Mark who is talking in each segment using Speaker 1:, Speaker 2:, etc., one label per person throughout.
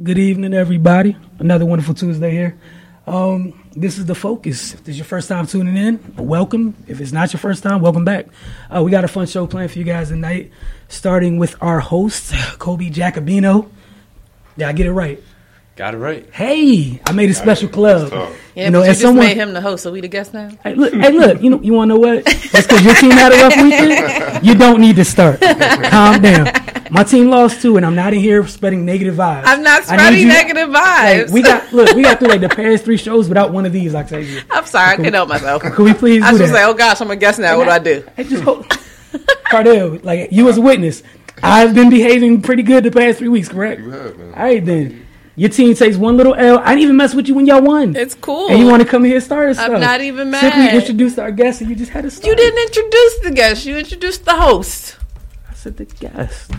Speaker 1: Good evening, everybody. Another wonderful Tuesday here. Um, this is the focus. If this is your first time tuning in, welcome. If it's not your first time, welcome back. Uh, we got a fun show planned for you guys tonight, starting with our host, Colby Giacubeno. Yeah, I get it right.
Speaker 2: Got it right.
Speaker 1: Hey, I made a special club.
Speaker 3: Yeah, you know, but you just someone, made him the host, so we the guest now.
Speaker 1: Hey, look, hey, look. You know, you want to know what? That's because your team had a rough weekend. You don't need to start. Calm down. My team lost too, and I'm not in here spreading negative vibes.
Speaker 3: I'm not spreading negative vibes.
Speaker 1: Like, we got look, we got through like the past three shows without one of these. I tell you.
Speaker 3: I'm sorry, can I can't help myself.
Speaker 1: Can we please?
Speaker 3: I was just say, oh gosh, I'm a guest now. What do I do?
Speaker 1: Hey, just hold. Cardell, like you as a witness, I've been behaving pretty good the past three weeks, correct?
Speaker 4: You have, man.
Speaker 1: All right then. Your team takes one little L. I didn't even mess with you when y'all won.
Speaker 3: It's cool.
Speaker 1: And you want to come here and start us?
Speaker 3: I'm not even mad.
Speaker 1: Simply introduced our guest, and you just had to. Start.
Speaker 3: You didn't introduce the guest. You introduced the host.
Speaker 1: I said the guest.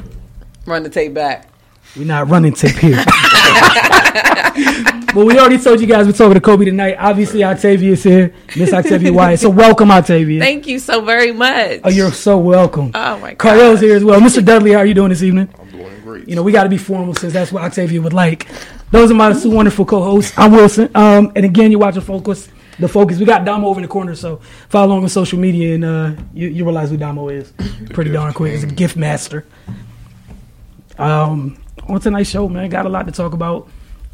Speaker 3: Run the tape back.
Speaker 1: We're not running tape here. well, we already told you guys we're talking to Colby tonight. Obviously, Octavia's here, Miss Octavia Wyatt. So welcome, Octavia.
Speaker 3: Thank you so very much.
Speaker 1: Oh, you're so welcome.
Speaker 3: Oh my god.
Speaker 1: Carl's here as well. Mr. Dudley, how are you doing this evening?
Speaker 4: I'm doing great.
Speaker 1: You know, we got to be formal since that's what Octavia would like. Those are my two wonderful co-hosts. I'm Wilson. Um, and again, you're watching Focus. The Focus. We got Damo over in the corner, so follow along on social media, and uh, you, you realize who Damo is. Pretty darn quick. He's a gift master. Um, on tonight's show, man, got a lot to talk about.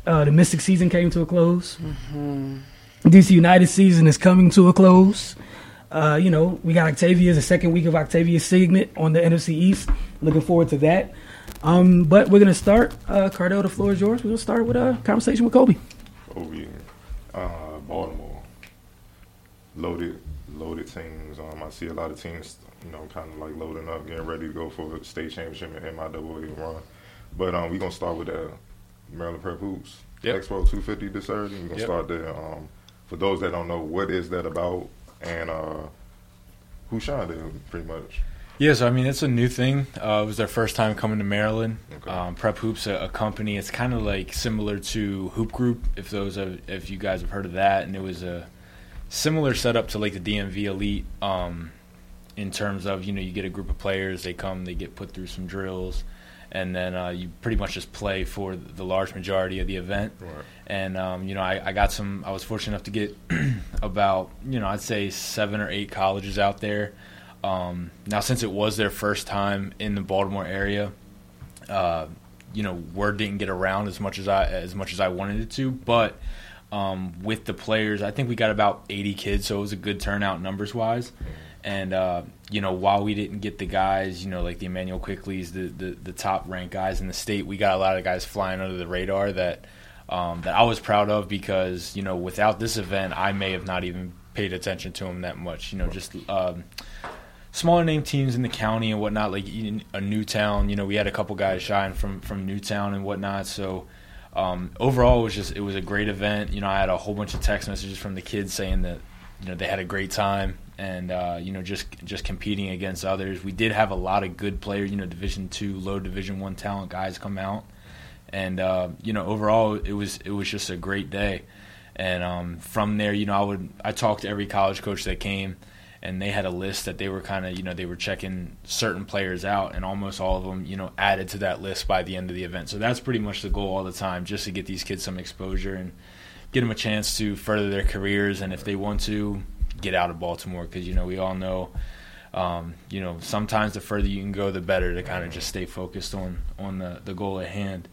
Speaker 1: Uh, the Mystic season came to a close.
Speaker 3: Mm-hmm.
Speaker 1: DC United season is coming to a close. Uh, you know, we got Octavia's the second week of Octavia's segment on the NFC East. Looking forward to that. Um, but we're gonna start. Uh, Cardell, the floor is yours. We're gonna start with a conversation with Colby.
Speaker 4: Colby, uh, Baltimore, loaded, loaded teams. Um, I see a lot of teams, you know, kind of like loading up, getting ready to go for a state championship and MIAA run. But um, we're gonna start with the Maryland Prep Hoops
Speaker 2: Yep.
Speaker 4: Expo 250 this Saturday. We're gonna
Speaker 2: Yep.
Speaker 4: start there. Um, for those that don't know, what is that about, and uh, who shined there, pretty much.
Speaker 2: Yeah, so I mean, it's a new thing. Uh, it was their first time coming to Maryland.
Speaker 4: Okay.
Speaker 2: Um, Prep Hoops, a, a company. It's kind of like similar to Hoop Group, if those have, if you guys have heard of that. And it was a similar setup to like the DMV Elite, um, in terms of you know you get a group of players, they come, they get put through some drills, and then uh, you pretty much just play for the large majority of the event.
Speaker 4: Right.
Speaker 2: and um, you know I, I got some i was fortunate enough to get about you know i'd say seven or eight colleges out there um, now since it was their first time in the baltimore area uh, you know word didn't get around as much as i as much as i wanted it to but um, with the players i think we got about 80 kids so it was a good turnout numbers wise and uh, you know while we didn't get the guys you know like the emmanuel quickleys the, the the top ranked guys in the state we got a lot of guys flying under the radar that um, that I was proud of because you know without this event I may have not even paid attention to them that much. You know, just um, smaller name teams in the county and whatnot, like a New Town. You know, we had a couple guys shine from from New Town and whatnot. So um, overall, it was just it was a great event. You know, I had a whole bunch of text messages from the kids saying that you know they had a great time and uh, you know just just competing against others. We did have a lot of good players. You know, Division two, low Division one talent guys come out and uh, you know overall it was it was just a great day and um, from there you know I would I talked to every college coach that came and they had a list that they were kind of you know they were checking certain players out and almost all of them you know added to that list by the end of the event so that's pretty much the goal all the time just to get these kids some exposure and get them a chance to further their careers and if they want to get out of Baltimore because you know we all know um, you know sometimes the further you can go the better to kind of just stay focused on on the, the goal at hand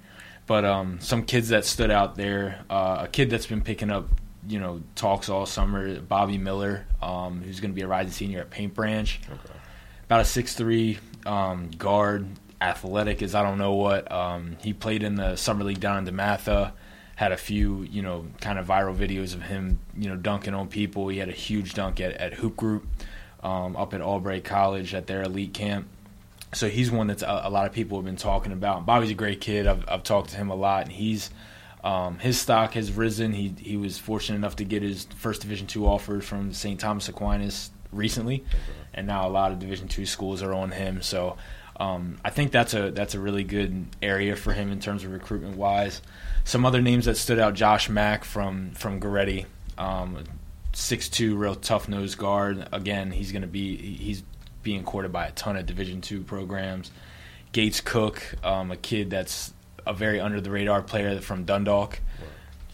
Speaker 2: but um, some kids that stood out there. Uh, a kid that's been picking up, you know, talks all summer. Bobby Miller, um, who's going to be a rising senior at Paint Branch.
Speaker 4: Okay.
Speaker 2: About a six three um, guard, athletic as I don't know what. Um, he played in the summer league down in DeMatha. Had a few, you know, kind of viral videos of him, you know, dunking on people. He had a huge dunk at, at Hoop Group um, up at Albright College at their elite camp so he's one that a, a, lot of people have been talking about. Bobby's a great kid. I've, I've talked to him a lot, and he's um, his stock has risen. He he was fortunate enough to get his first Division two offer from St. Thomas Aquinas recently, and now a lot of Division two schools are on him. So um, I think that's a that's a really good area for him in terms of recruitment wise. Some other names that stood out: Josh Mack from from Goretti, um, six two, real tough nose guard. Again, he's going to be he's being courted by a ton of Division two programs. Gates Cook, um, a kid that's a very under the radar player from Dundalk,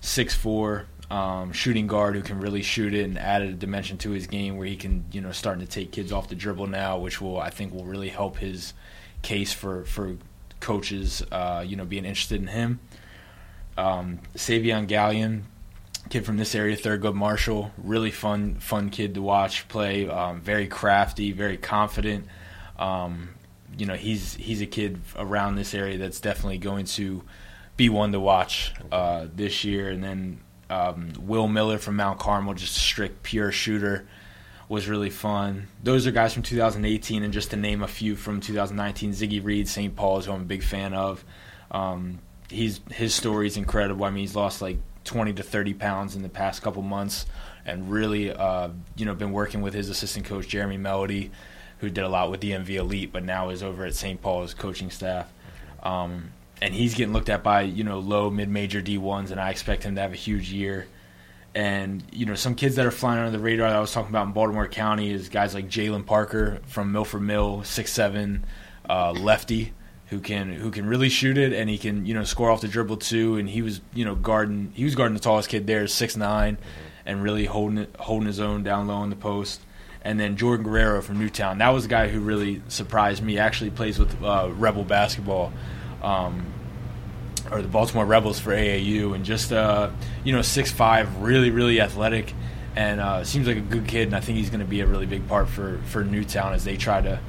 Speaker 2: six four. Um, shooting guard who can really shoot it and added a dimension to his game where he can, you know, starting to take kids off the dribble now, which will I think will really help his case for for coaches, uh, you know, being interested in him. Um, Savion Gallion, kid from this area, Thurgood Marshall, really fun fun kid to watch play. Um, very crafty, very confident. Um, you know, he's he's a kid around this area that's definitely going to be one to watch uh, this year. And then um, Will Miller from Mount Carmel, just a strict pure shooter, was really fun. Those are guys from 2018, and just to name a few from 2019, Ziggy Reed, St. Paul's, who I'm a big fan of. Um, he's his story is incredible. I mean, he's lost like 20 to 30 pounds in the past couple months, and really, uh, you know, been working with his assistant coach Jeremy Melody, who did a lot with the MV Elite, but now is over at St. Paul's coaching staff. Um, and he's getting looked at by you know low mid major D ones, and I expect him to have a huge year. And you know some kids that are flying under the radar that I was talking about in Baltimore County is guys like Jalen Parker from Milford Mill, six seven, uh, lefty who can who can really shoot it and he can you know score off the dribble too. And he was you know guarding he was guarding the tallest kid there, six nine, and really holding it holding his own down low in the post. And then Jordan Guerrero from New Town, that was a guy who really surprised me. Actually plays with uh, Rebel basketball um, or the Baltimore Rebels for AAU, and just uh, you know six five, really really athletic, and uh, seems like a good kid. And I think he's going to be a really big part for for New Town as they try to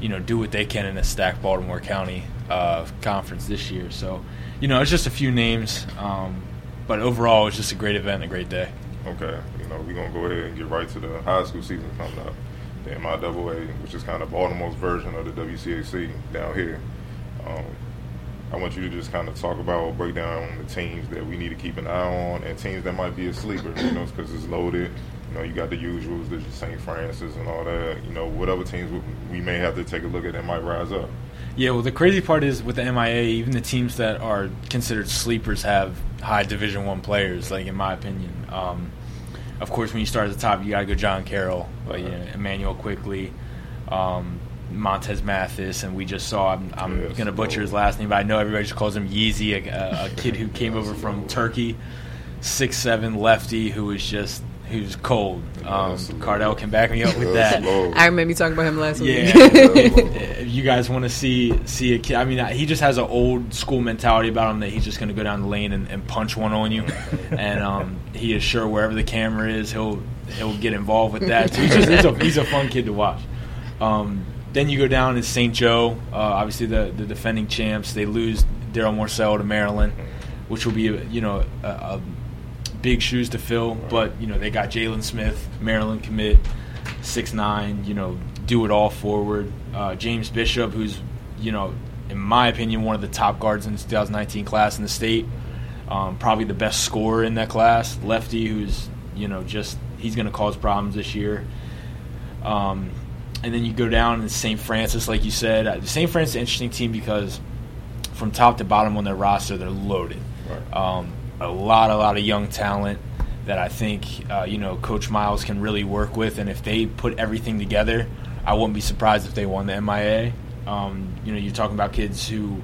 Speaker 2: you know do what they can in a stacked Baltimore County uh, conference this year. So you know it's just a few names, um, but overall it's just a great event, a great day.
Speaker 4: Okay, you know we're gonna go ahead and get right to the high school season coming up. The MIAA, which is kind of Baltimore's version of the WCAC down here. Um, I want you to just kind of talk about, or break down the teams that we need to keep an eye on, and teams that might be a sleeper. You know, because it's loaded. You know, you got the usuals, the St. Frances and all that. You know, whatever teams we may have to take a look at that might rise up.
Speaker 2: Yeah, well, the crazy part is with the MIA, even the teams that are considered sleepers have high Division One players. Like in my opinion, um, of course, when you start at the top, you got to go John Carroll, but you know, Emmanuel Quickley. um, Montez Mathis, and we just saw. I'm, I'm
Speaker 4: Yes,
Speaker 2: going to butcher his last name, but I know everybody just calls him Yeezy, a, a kid who came over from Turkey, six seven lefty who was just who's cold. Um, Cardell can back me up with that.
Speaker 3: I remember you talking about him last week.
Speaker 2: Yeah, if you guys want to see see a kid, I mean, he just has an old school mentality about him that he's just going to go down the lane and, and punch one on you, and um, he is sure wherever the camera is, he'll he'll get involved with that. So he's just he's a, he's a fun kid to watch. Um, then you go down to St. Joe, uh, obviously the the defending champs. They lose Daryl Morsell to Maryland, which will be you know a, a big shoes to fill. But you know they got Jalen Smith, Maryland commit, six nine. You know do it all forward. Uh, James Bishop, who's you know in my opinion one of the top guards in the 2019 class in the state. Um, probably the best scorer in that class. Lefty, who's you know just he's going to cause problems this year. Um, and then you go down to St. Frances, like you said. Uh, St. Frances is an interesting team because from top to bottom on their roster, they're loaded.
Speaker 4: Right.
Speaker 2: Um, a lot, a lot of young talent that I think uh, you know Coach Miles can really work with, and if they put everything together, I wouldn't be surprised if they won the MIA. Um, you know, you're talking about kids who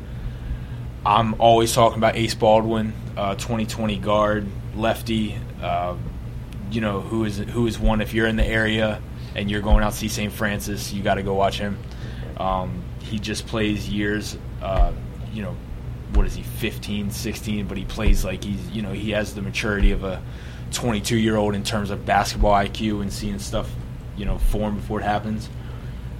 Speaker 2: I'm always talking about Ace Baldwin, uh, 2020 guard, lefty. Uh, you know who is who is one if you're in the area and you're going out to see St. Frances, you got to go watch him. Um, he just plays years. Uh, you know, what is he, 15, 16? But he plays like he's you know he has the maturity of a 22 year old in terms of basketball IQ and seeing stuff you know form before it happens.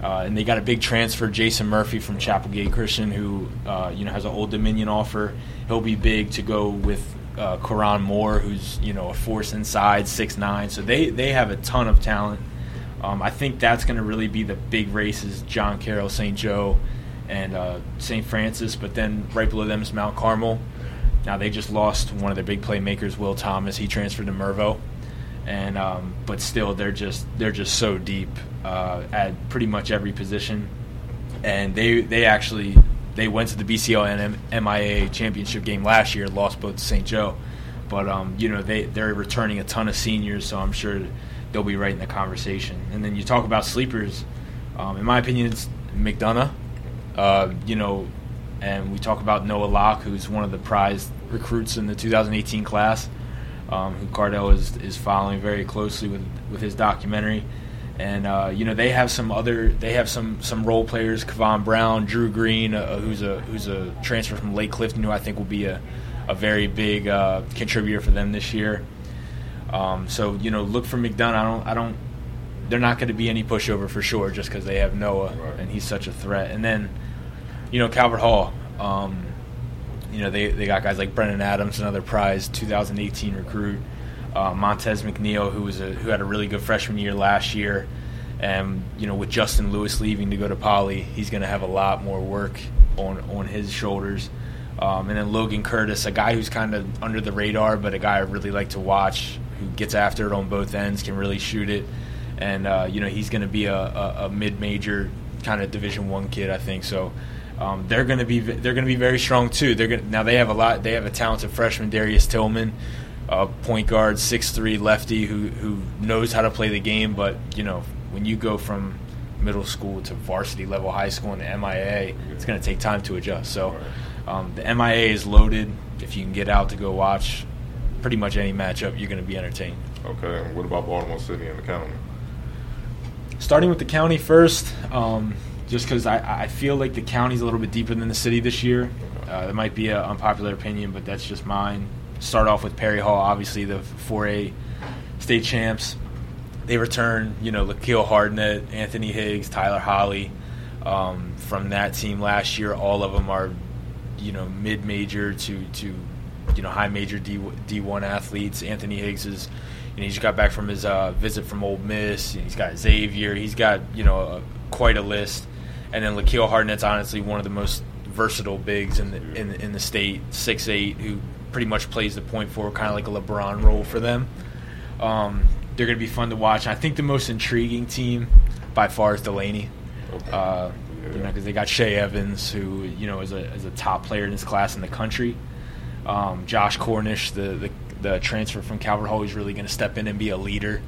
Speaker 2: Uh, and they got a big transfer, Jason Murphy from Chapel Gate Christian, who uh, you know has an Old Dominion offer. He'll be big to go with uh, Moore, who's you know a force inside, six nine. So they they have a ton of talent. Um, I think that's going to really be the big races: John Carroll, St. Joe, and uh, St. Frances. But then right below them is Mount Carmel. Now they just lost one of their big playmakers, Will Thomas. He transferred to Mervo and um, but still they're just they're just so deep uh, at pretty much every position, and they they actually they went to the BCL and M- MIA championship game last year, lost both to St. Joe, but um, you know they they're returning a ton of seniors, so I'm sure they'll be right in the conversation. And then you talk about sleepers, um, in my opinion, it's McDonogh. Uh, you know, and we talk about Noah Locke, who's one of the prized recruits in the 2018 class, um, who Cardell is is following very closely with with his documentary. And uh, you know they have some other they have some some role players, Kevon Brown, Drew Green, uh, who's a who's a transfer from Lake Clifton, who I think will be a a very big uh, contributor for them this year. Um, so you know, look for McDonogh. I don't, I don't. They're not going to be any pushover for sure, just because they have Noah
Speaker 4: Right.
Speaker 2: and he's such a threat. And then, you know, Calvert Hall. Um, you know, they they got guys like Brennan Adams, another prize 2018 recruit. Uh, Montez McNeil, who was a who had a really good freshman year last year, and you know, with Justin Lewis leaving to go to Poly, he's going to have a lot more work on on his shoulders. Um, and then Logan Curtis, a guy who's kind of under the radar, but a guy I really like to watch, who gets after it on both ends, can really shoot it, and uh, you know he's going to be a, a, a mid-major kind of Division One kid, I think. So um, they're going to be they're going to be very strong too. They're gonna, now they have a lot. They have a talented freshman, Darius Tillman, uh, point guard, six three lefty who who knows how to play the game. But you know when you go from middle school to varsity level high school in the MIA, it's going to take time to adjust. So. Um, the MIA is loaded. If you can get out to go watch pretty much any matchup, you're going to be entertained.
Speaker 4: Okay, and what about Baltimore City and the county?
Speaker 2: Starting with the county first, um, just because I, I feel like the county's a little bit deeper than the city this year. Uh, that might be an unpopular opinion, but that's just mine. Start off with Perry Hall, obviously the 4A state champs. They return, you know, Lakeel Hardnett, Anthony Higgs, Tyler Holly um, from that team last year. All of them are, you know, mid-major to to you know high major D D1 athletes. Anthony Higgs is, you know, he just got back from his uh, visit from Ole Miss. He's got Xavier. He's got you know a, quite a list. And then Lakeel Hardnett's honestly one of the most versatile bigs in the in, the- in the state, six eight, who pretty much plays the point forward, kind of like a LeBron role for them. Um, they're going to be fun to watch. I think the most intriguing team by far is Dulaney.
Speaker 4: Okay.
Speaker 2: Uh, you know, because they got Shea Evans, who you know is a is a top player in his class in the country. Um, Josh Cornish, the, the the transfer from Calvert Hall, is really going to step in and be a leader.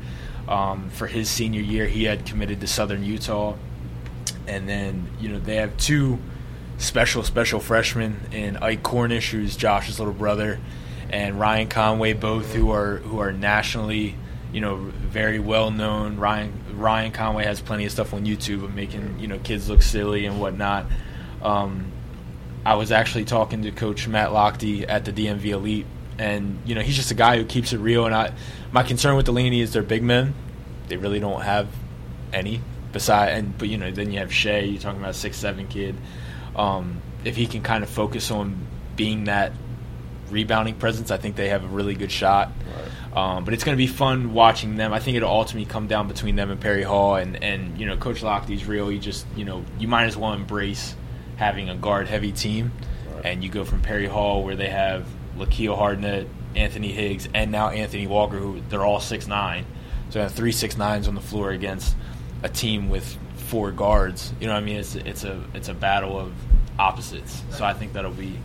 Speaker 2: Um, for his senior year, he had committed to Southern Utah, and then you know they have two special special freshmen in Ike Cornish, who's Josh's little brother, and Ryan Conway, both who are who are nationally, you know, very well known. Ryan Ryan Conway has plenty of stuff on YouTube of making you know kids look silly and whatnot. Um, I was actually talking to Coach Matt Lochte at the DMV Elite, and you know he's just a guy who keeps it real. And I, my concern with Dulaney is they're big men; they really don't have any. Beside, and but you know then you have Shea. You're talking about a six seven kid. Um, if he can kind of focus on being that rebounding presence, I think they have a really good shot. Um, but it's going to be fun watching them. I think it'll ultimately come down between them and Perry Hall. And, and you know, Coach Lochte's real. He just, you know, you might as well embrace having a guard heavy team.
Speaker 4: Right.
Speaker 2: And you go from Perry Hall, where they have Lakeel Hardnett, Anthony Higgs, and now Anthony Walker, who they're all six nine. So you have three six nines on the floor against a team with four guards. You know what I mean? It's it's a it's a battle of opposites. So I think that'll be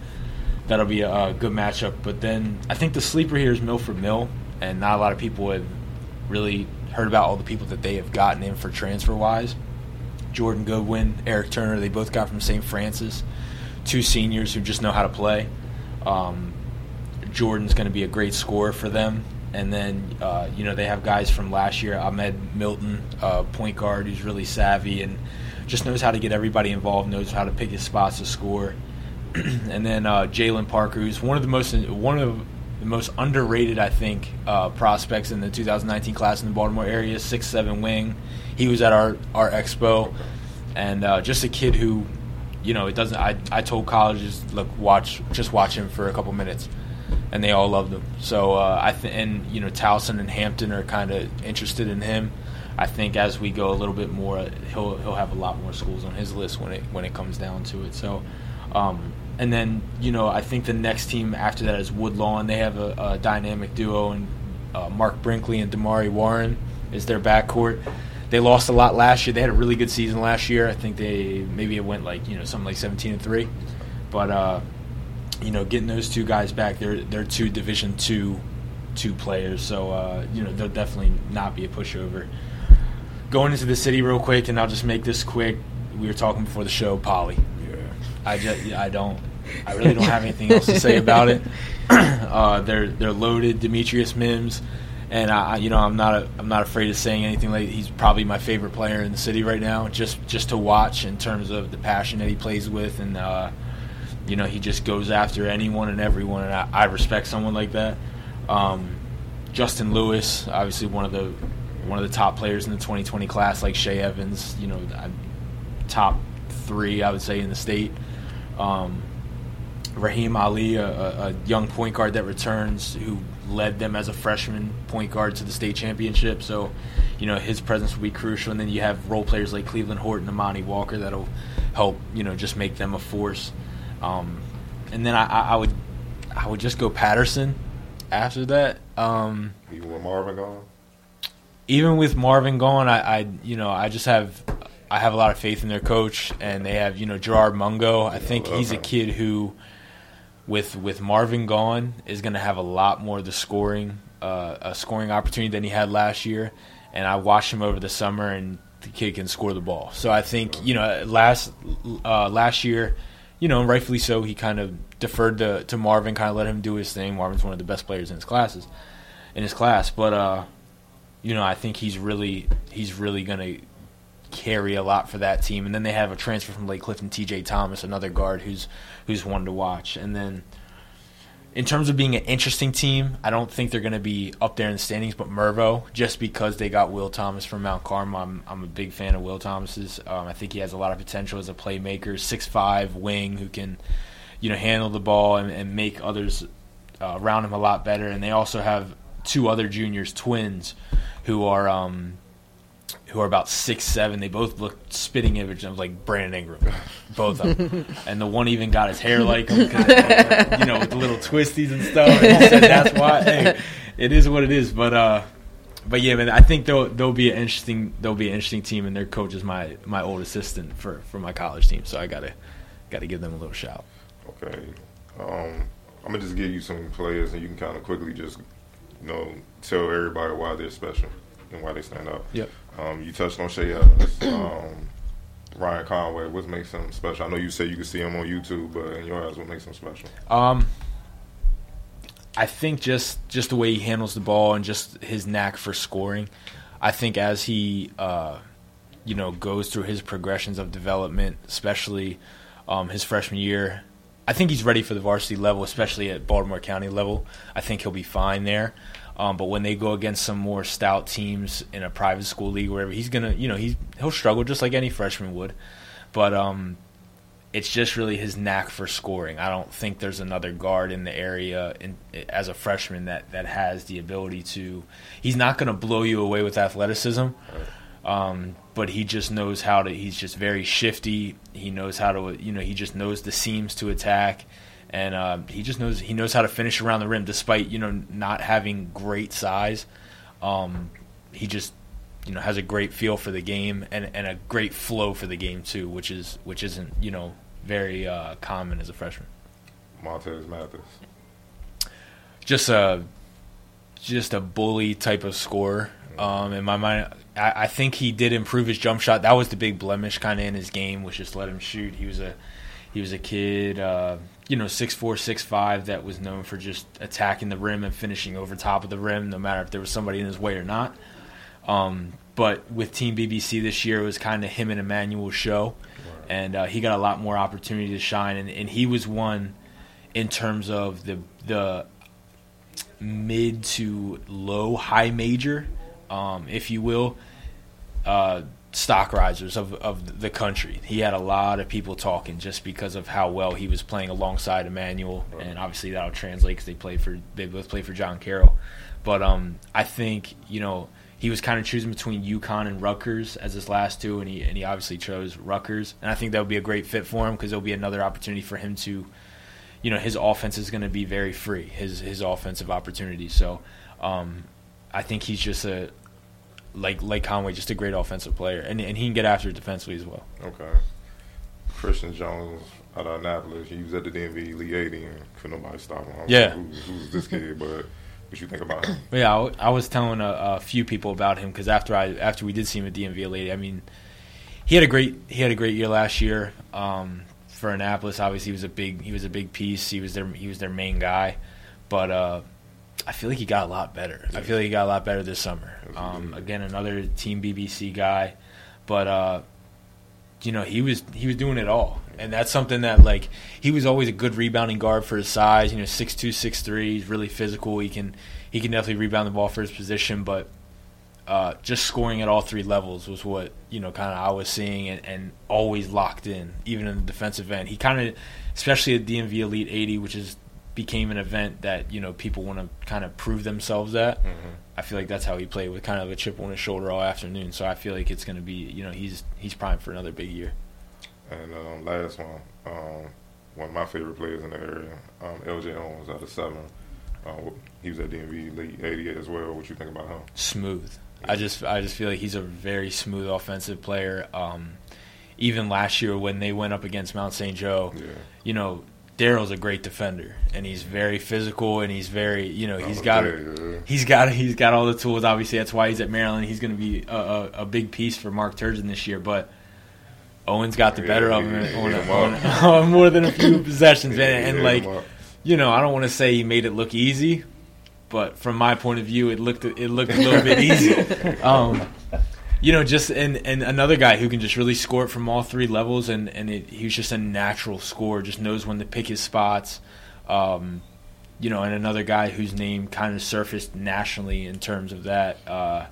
Speaker 2: that'll be a, uh good matchup. But then I think the sleeper here is Milford Mill, and not a lot of people have really heard about all the people that they have gotten in for transfer wise. Jordan Goodwin, Eric Turner, they both got from St. Frances, two seniors who just know how to play. Um, Jordan's going to be a great scorer for them. And then, uh, you know, they have guys from last year, Ahmed Milton, uh, point guard, who's really savvy and just knows how to get everybody involved, knows how to pick his spots to score. and then uh, Jalen Parker, who's one of the most one of the most underrated, I think, uh, prospects in the 2019 class in the Baltimore area. Six seven wing. He was at our our expo, and uh, just a kid who, you know, it doesn't. I I told colleges, look, watch, just watch him for a couple minutes, and they all loved him. So uh, I think, and you know, Towson and Hampton are kind of interested in him. I think as we go a little bit more, he'll he'll have a lot more schools on his list when it when it comes down to it. So, um, and then you know I think the next team after that is Woodlawn. They have a, a dynamic duo, and uh, Mark Brinkley and Damari Warren is their backcourt. They lost a lot last year. They had a really good season last year. I think they maybe it went like you know something like seventeen and three, but uh, you know getting those two guys back, they're they're two Division two two players. So uh, you know they'll definitely not be a pushover going into the city real quick, and I'll just make this quick. We were talking before the show, Poly.
Speaker 4: Yeah.
Speaker 2: I just I don't I really don't have anything else to say about it. uh, they're they're loaded. Demetrius Mims, and I you know I'm not a, I'm not afraid of saying anything. Like he's probably my favorite player in the city right now. Just just to watch in terms of the passion that he plays with, and uh, you know he just goes after anyone and everyone, and I, I respect someone like that. Um, Justin Lewis, obviously one of the one of the top players in the 2020 class, like Shea Evans. You know, I- top three, I would say, in the state. Um, Raheem Ali, a, a, young point guard that returns, who led them as a freshman point guard to the state championship. So, you know, his presence will be crucial. And then you have role players like Cleveland Horton, Amani Walker that'll help, you know, just make them a force. Um, and then I, I I would, I would just go Patterson after that. Um,
Speaker 4: Even with Marvin gone.
Speaker 2: even with Marvin gone, I, I you know I just have I have a lot of faith in their coach, and they have you know Gerard Mungo. I think he's a kid who, with with Marvin gone, is going to have a lot more of the scoring uh, a scoring opportunity than he had last year. And I watched him over the summer, and the kid can score the ball. So I think you know last uh, last year, you know rightfully so, he kind of deferred to, to Marvin, kind of let him do his thing. Marvin's one of the best players in his classes, in his class, but. uh you know, I think he's really he's really going to carry a lot for that team. And then they have a transfer from Lake Clifton, T.J. Thomas, another guard who's who's one to watch. And then in terms of being an interesting team, I don't think they're going to be up there in the standings. But Mervo, just because they got Will Thomas from Mount Carmel, I'm I'm a big fan of Will Thomas's. Um, I think he has a lot of potential as a playmaker, six five wing who can you know handle the ball and, and make others uh, around him a lot better. And they also have two other juniors, twins, who are um, who are about six seven. They both look spitting image of like Brandon Ingram, both of them. and the one even got his hair like him, 'cause, you know, with the little twisties and stuff. And he said that's why. Hey, it is what it is. But uh, but yeah, man, I think they'll they'll be an interesting they'll be an interesting team, and their coach is my my old assistant for for my college team. So I gotta gotta give them a little shout.
Speaker 4: Okay. Um, I'm gonna just give you some players, and you can kind of quickly just, you know, tell everybody why they're special and why they stand up.
Speaker 2: Yep.
Speaker 4: Um, you touched on Shea Evans, um, Ryan Conway. What makes him special? I know you say you can see him on YouTube, but in your eyes, what makes him special?
Speaker 2: Um, I think just just the way he handles the ball and just his knack for scoring. I think as he, uh, you know, goes through his progressions of development, especially um, his freshman year, I think he's ready for the varsity level, especially at Baltimore County level. I think he'll be fine there. Um, but when they go against some more stout teams in a private school league, wherever he's gonna, you know, he's he'll struggle just like any freshman would. But um, it's just really his knack for scoring. I don't think there's another guard in the area in, as a freshman that, that has the ability to. He's not to blow you away with athleticism, um, but he just knows how to. He's just very shifty. He knows how to. You know, he just knows the seams to attack, and uh, he just knows he knows how to finish around the rim, despite you know not having great size. Um, he just you know has a great feel for the game and, and a great flow for the game too, which is which isn't you know very uh, common as a freshman.
Speaker 4: Montez Mathis.
Speaker 2: Just a just a bully type of scorer. Um, in my mind, I, I think he did improve his jump shot. That was the big blemish kind of in his game, was just let him shoot. He was a he was a kid, uh, you know, six four, six five, that was known for just attacking the rim and finishing over top of the rim, no matter if there was somebody in his way or not. Um, but with Team BBC this year, it was kind of him and Emmanuel's show, and uh, he got a lot more opportunity to shine. And, and he was one in terms of the the mid to low high major, um, if you will, uh, stock risers of, of the country. He had a lot of people talking just because of how well he was playing alongside Emmanuel, and obviously that'll translate because they play for they both play for John Carroll. But um, I think you know he was kind of choosing between UConn and Rutgers as his last two, and he and he obviously chose Rutgers, and I think that would be a great fit for him because it'll be another opportunity for him to, you know, his offense is going to be very free, his his offensive opportunities. So, um, I think he's just a like like Conway, just a great offensive player, and and he can get after it defensively as well.
Speaker 4: Okay. Christian Jones out of Annapolis. He was at the DMV Elite 80 and couldn't nobody stop him.
Speaker 2: Yeah.
Speaker 4: like, Who's, who's this kid? But what you think about him?
Speaker 2: Yeah, I, w- I was telling a, a few people about him because after I after we did see him at DMV Elite, I mean, he had a great he had a great year last year. Um, for Annapolis. Obviously, he was a big he was a big piece. He was their he was their main guy, but uh, I feel like he got a lot better. I feel like he got a lot better this summer. Um, again, another Team BBC guy, but uh, you know he was he was doing it all, and that's something that like he was always a good rebounding guard for his size. You know, six two, six three. He's really physical. He can he can definitely rebound the ball for his position, but uh, just scoring at all three levels was what you know kind of I was seeing and, and always locked in, even in the defensive end. He kind of, especially at DMV Elite 80, which is became an event that you know people want to kind of prove themselves at.
Speaker 4: Mm-hmm.
Speaker 2: I feel like that's how he played with kind of a chip on his shoulder all afternoon. So I feel like it's going to be you know he's he's primed for another big year.
Speaker 4: And um, last one, um, one of my favorite players in the area, um, LJ Owens out of Severn. Um, he was at DMV Elite 88 as well. What you think about him?
Speaker 2: smooth. I just I just feel like he's a very smooth offensive player. Um, even last year when they went up against Mount St. Joe,
Speaker 4: Yeah.
Speaker 2: you know, Daryl's a great defender and he's very physical and he's very you know he's
Speaker 4: Oh,
Speaker 2: got he's got he's got all the tools. Obviously, that's why he's at Maryland. He's going to be a, a, a big piece for Mark Turgeon this year, but. Owens got the better of him
Speaker 4: Yeah,
Speaker 2: on,
Speaker 4: yeah,
Speaker 2: a- on, on more than a few possessions, and, and like you know, I don't want to say he made it look easy, but from my point of view, it looked it looked a little bit easy. Um, you know, just and and another guy who can just really score it from all three levels, and and it, he's just a natural scorer, just knows when to pick his spots. Um, you know, and another guy whose name kind of surfaced nationally in terms of that uh,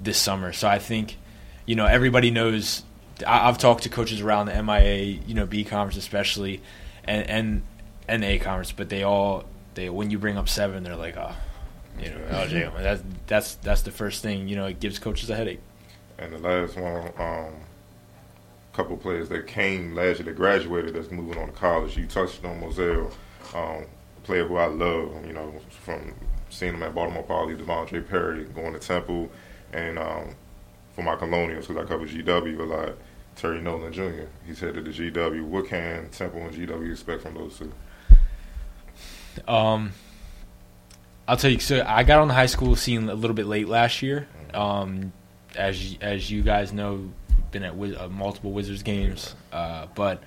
Speaker 2: this summer. So I think, you know, everybody knows. I, I've talked to coaches around the MIA, you know, B conference especially, and and and A conference, but they all they when you bring up Severn, they're like, oh, you know, LJ, that's that's that's the first thing. You know, it gives coaches a headache.
Speaker 4: And the last one, um, couple players that came last year that graduated that's moving on to college. You touched on Morsell, um, a player who I love. You know, from seeing him at Baltimore Poly, Devondre Perry going to Temple, and um, for my Colonials because I cover GW a lot. Terry Nolan Jr. He's headed to GW. What can Temple and GW expect from those two?
Speaker 2: Um, I'll tell you. So I got on the high school scene a little bit late last year. Um, as as you guys know, been at Wiz- uh, multiple Wizards games. Uh, but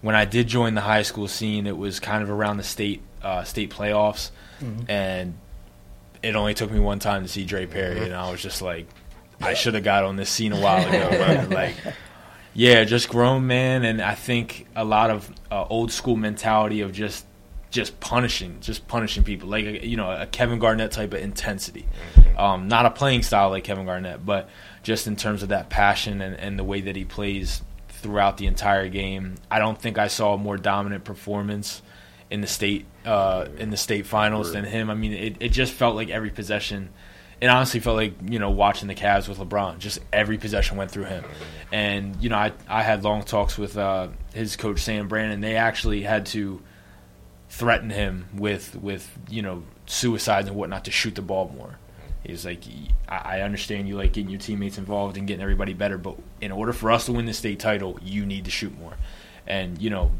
Speaker 2: when I did join the high school scene, it was kind of around the state uh, state playoffs, and it only took me one time to see Dre Perry, and I was just like, I should have got on this scene a while ago. like, yeah, just grown man, and I think a lot of uh, old school mentality of just just punishing, just punishing people, like you know a Kevin Garnett type of intensity. Um, not a playing style like Kevin Garnett, but just in terms of that passion and, and the way that he plays throughout the entire game. I don't think I saw a more dominant performance in the state uh, in the state finals than him. I mean, it, it just felt like every possession. It honestly felt like you know watching the Cavs with LeBron. Just every possession went through him, and you know I I had long talks with uh, his coach Sam Brandon. They actually had to threaten him with with you know suicides and whatnot to shoot the ball more. He's like, I I understand you like getting your teammates involved and getting everybody better, but in order for us to win the state title, you need to shoot more. And you know,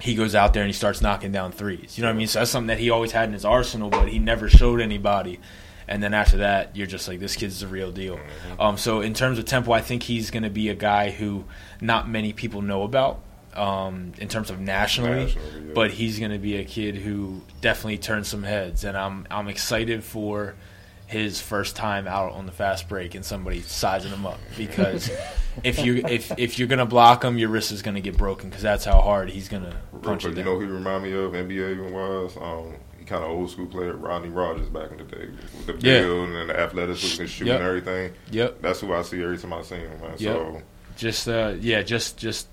Speaker 2: he goes out there and he starts knocking down threes. You know what I mean? So that's something that he always had in his arsenal, but he never showed anybody. And then after that, you're just like, this kid's the real deal. Um, so in terms of Temple, I think he's going to be a guy who not many people know about um, in terms of nationally,
Speaker 4: Nationally, yeah.
Speaker 2: but he's going to be a kid who definitely turns some heads, and I'm I'm excited for his first time out on the fast break and somebody sizing him up because if you if if you're going to block him, your wrist is going to get broken because that's how hard he's going to punch it
Speaker 4: you know who he remind me of NBA wise? Um, he kind of old school player, Rodney Rogers back in the day with the
Speaker 2: Yeah.
Speaker 4: build and the athleticism and shooting
Speaker 2: Yep.
Speaker 4: and everything.
Speaker 2: Yep.
Speaker 4: That's who I see every time I see him, man. So
Speaker 2: just uh, yeah, just just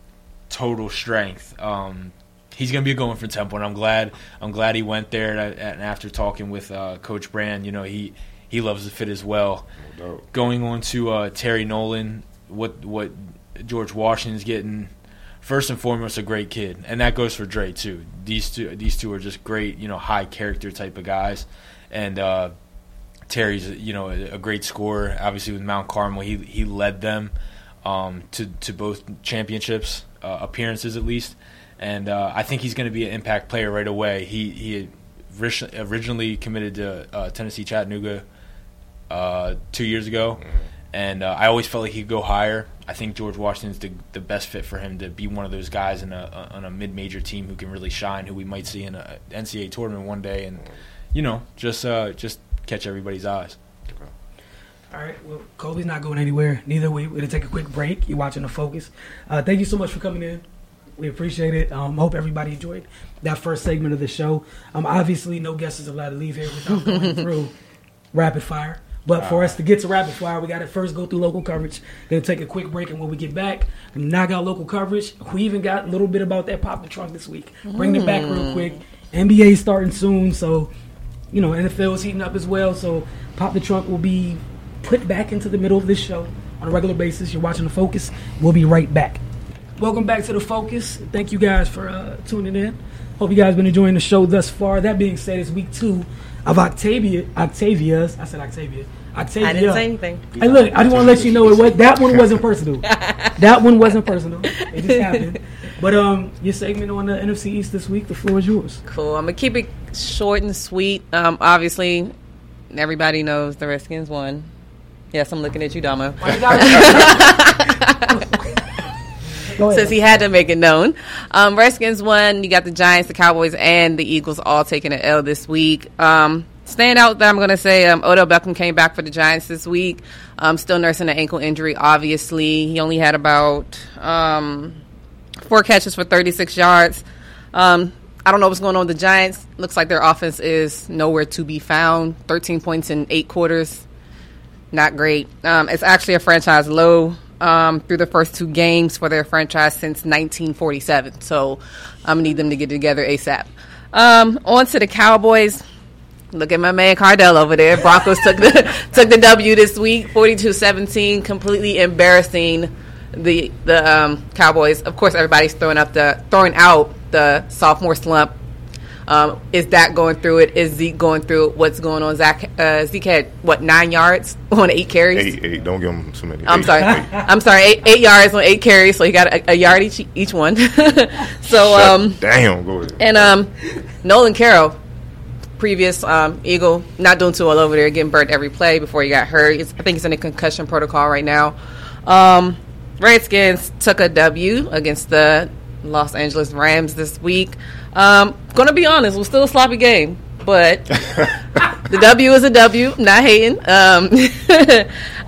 Speaker 2: total strength. Um, he's gonna be going for Temple, and I'm glad I'm glad he went there. And, and after talking with uh, Coach Brand, you know he he loves the fit as well.
Speaker 4: no.
Speaker 2: Going on to uh, Terry Nolan, what what George Washington's getting. First and foremost, a great kid, and that goes for Dre too. These two, these two are just great, you know, high character type of guys, and uh, Terry's, you know, a, a great scorer. Obviously, with Mount Carmel, he he led them um, to to both championships uh, appearances at least, and uh, I think he's going to be an impact player right away. He he originally committed to uh, Tennessee Chattanooga uh, two years ago, and uh, I always felt like he could go higher. I think George Washington's the, the best fit for him to be one of those guys in a, on a mid major team who can really shine, who we might see in a NCAA tournament one day, and you know just uh, just catch everybody's eyes.
Speaker 1: All right. Well, Colby's not going anywhere. Neither we. We're gonna take a quick break. You're watching the focus. Uh, thank you so much for coming in. We appreciate it. Um, hope everybody enjoyed that first segment of the show. Um, obviously, no guest is allowed to leave here without going through rapid fire. But for us to get to rapid fire, we got to first go through local coverage. Gonna take a quick break, and when we get back, knock out local coverage. We even got a little bit about that pop the trunk this week. Bring it back real quick. NBA starting soon, so you know NFL is heating up as well. So pop the trunk will be put back into the middle of this show on a regular basis. You're watching the Focus. We'll be right back. Welcome back to the Focus. Thank you guys for uh, tuning in. Hope you guys been enjoying the show thus far. That being said, it's week two of Octavia. Octavia's. I said Octavia. Octavia.
Speaker 3: I didn't say anything.
Speaker 1: Hey, look, I just want to let you know it was, that one wasn't personal. that one wasn't personal. It just happened. But um, your segment on the NFC East this week, the floor is yours.
Speaker 3: Cool. I'm gonna keep it short and sweet. Um, obviously, everybody knows the Redskins won. Yes, I'm looking at you, Damo. Since he had to make it known. Um, Redskins won. You got the Giants, the Cowboys, and the Eagles all taking an L this week. Um, stand out that I'm going to say um, Odell Beckham came back for the Giants this week. Um, still nursing an ankle injury, obviously. He only had about um, four catches for 36 yards. Um, I don't know what's going on with the Giants. Looks like their offense is nowhere to be found. 13 points in eight quarters. Not great. Um, it's actually a franchise low um, through the first two games for their franchise since 1947. So I'm gonna need them to get together ASAP. Um, on to the Cowboys. Look at my man Cardell over there. Broncos took the took the W this week, 42-17, completely embarrassing the the um, Cowboys. Of course, everybody's throwing up the throwing out the sophomore slump. Um, is Dak going through it? Is Zeke going through it? What's going on? Zach uh, Zeke had what nine yards on eight carries.
Speaker 4: Eight, eight. Don't give him too many.
Speaker 3: I'm
Speaker 4: Eight,
Speaker 3: sorry.
Speaker 4: eight.
Speaker 3: I'm sorry. Eight, eight yards on eight carries, so he got a, a yard each each one. so um,
Speaker 4: Damn, go ahead.
Speaker 3: and um, Nolan Carroll, previous um, Eagle, not doing too well over there, getting burnt every play before he got hurt. He's, I think he's in a concussion protocol right now. Um, Redskins took a W against the Los Angeles Rams this week. Um, gonna be honest, it was still a sloppy game, but the W is a W. Not hating. Um,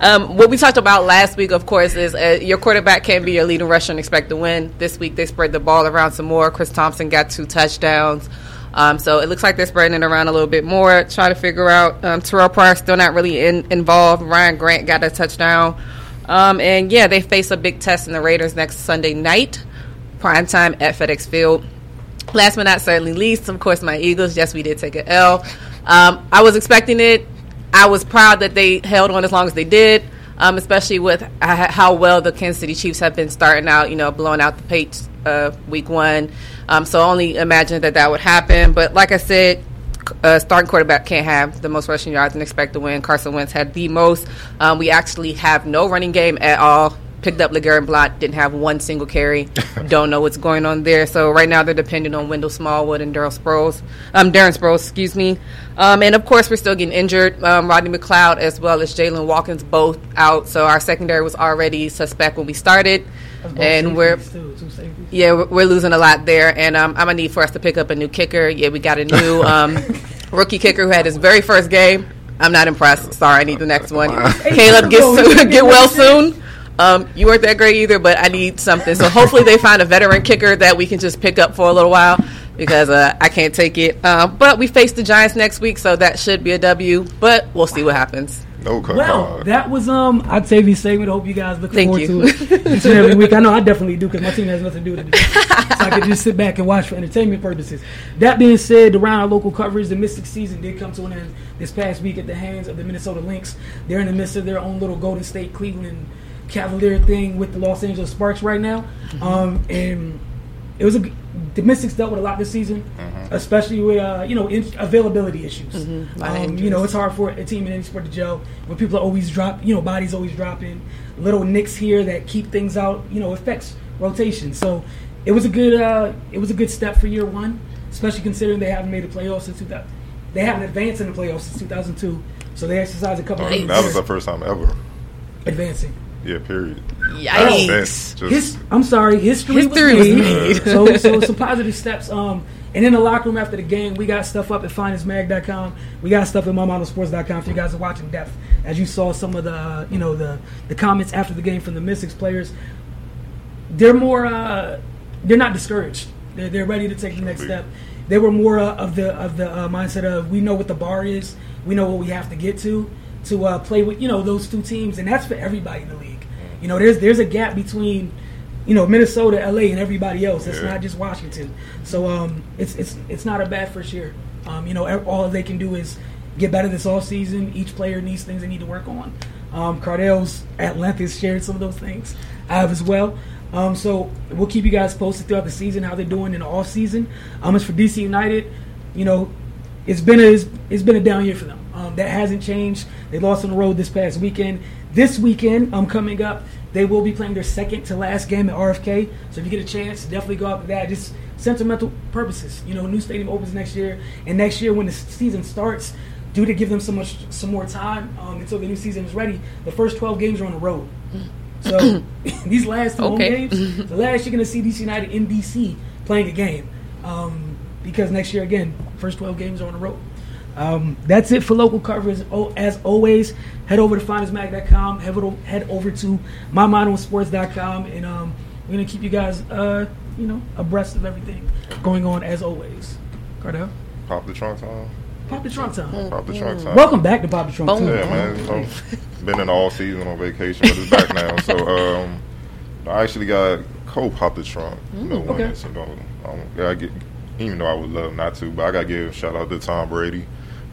Speaker 3: um, what we talked about last week, of course, is uh, your quarterback can't be your leading rusher and expect to win. This week they spread the ball around some more. Chris Thompson got two touchdowns. Um, so it looks like they're spreading it around a little bit more. Try to figure out. Um, Terrelle Pryor still not really in, involved. Ryan Grant got a touchdown. Um, and yeah, they face a big test in the Raiders next Sunday night, prime time at FedEx Field. Last but not certainly least, of course, my Eagles. Yes, we did take an L. Um, I was expecting it. I was proud that they held on as long as they did, um, especially with how well the Kansas City Chiefs have been starting out. You know, blowing out the Patriots uh, week one. Um, so only imagine that that would happen. But like I said, uh, starting quarterback can't have the most rushing yards and expect to win. Carson Wentz had the most. Um, we actually have no running game at all. Picked up LeGarrette Blount, didn't have one single carry. Don't know what's going on there. So right now they're dependent on Wendell Smallwood and Daryl Sproles, um, Darren Sproles, excuse me. Um, and of course we're still getting injured. Um, Rodney McLeod as well as Jaylen Watkins both out. So our secondary was already suspect when we started, and we're
Speaker 1: Two, two
Speaker 3: yeah, we're, we're losing a lot there, and um, I'm gonna need for us to pick up a new kicker. Yeah, we got a new um, rookie kicker who had his very first game. I'm not impressed. Sorry, I need the next one. Caleb, get soon, get well soon. Um, you weren't that great either, but I need something. So hopefully they find a veteran kicker that we can just pick up for a little while because uh, I can't take it. Uh, but we face the Giants next week, so that should be a W. But we'll see what happens.
Speaker 4: No cut
Speaker 1: Well, that was um Octavia's segment. I hope you guys look
Speaker 3: Thank
Speaker 1: forward
Speaker 3: you.
Speaker 1: to it each and every week. I know I definitely do because my team has nothing to do with it, so I can just sit back and watch for entertainment purposes. That being said, around our local coverage, the Mystic season did come to an end this past week at the hands of the Minnesota Lynx. They're in the midst of their own little Golden State Cleveland Cavalier thing with the Los Angeles Sparks right now, um, and it was a the Mystics dealt with a lot this season, especially with uh, you know in, availability issues.
Speaker 3: of
Speaker 1: Um, you know, it's hard for a team in any sport to gel when people are always drop. You know, bodies always dropping. Little nicks here that keep things out. You know, affects rotation. So it was a good uh, it was a good step for year one, especially considering they haven't made the playoffs since 2000. They haven't advanced in the playoffs since 2002. So they exercised a couple. of
Speaker 4: that was the first time ever.
Speaker 1: advancing.
Speaker 4: Yeah, period.
Speaker 3: Yikes.
Speaker 4: Just
Speaker 1: His, I'm sorry, history,
Speaker 3: History
Speaker 1: was
Speaker 3: was
Speaker 1: made.
Speaker 3: made.
Speaker 1: so, so some positive steps. Um, and in the locker room after the game, we got stuff up at finestmag.com. We got stuff at mymodelsports.com. If you guys are watching depth, as you saw some of the, uh, you know, the the comments after the game from the Mystics players, they're more, uh, they're not discouraged. They're, they're ready to take the next step. They were more uh, of the of the uh, mindset of we know what the bar is, we know what we have to get to to uh, play with you know those two teams, and that's for everybody in the league. You know, there's there's a gap between you know Minnesota, LA, and everybody else. It's
Speaker 4: Yeah.
Speaker 1: not just Washington. So um, it's it's it's not a bad first year. Um, you know, all they can do is get better this off season. Each player needs things they need to work on. Um, Cardell's at length has shared some of those things. I have as well. Um, so we'll keep you guys posted throughout the season how they're doing in the off season. Um, as for DC United, you know, it's been a it's, it's been a down year for them. Um, that hasn't changed. They lost on the road this past weekend. This weekend, um, coming up, they will be playing their second to last game at RFK. So if you get a chance, definitely go out to that. Just sentimental purposes. You know, new stadium opens next year, and next year when the season starts, due to give them so much some more time um, until the new season is ready, the first 12 games are on the road. So these last two home games, the last you're going to see DC United in DC playing a game. Um, because next year, again, first 12 games are on the road. Um, that's it for local coverage. Oh, as always, head over to finestmag.com, head over, head over to mymodelsports.com, and um, we're going to keep you guys, uh, you know, abreast of everything going on as always. Cardell,
Speaker 4: pop the trunk time.
Speaker 1: Pop the trunk time.
Speaker 4: Pop the trunk time.
Speaker 1: Welcome back to Pop the Trunk,
Speaker 3: Boom.
Speaker 1: too.
Speaker 4: Yeah, man. You know, been in all season on vacation, but it's back now. So um, I actually got co pop the trunk. You know, when
Speaker 1: Okay.
Speaker 4: it's, you know, um, yeah, I get, even though I would love not to, but I got to give a shout out to Tom Brady.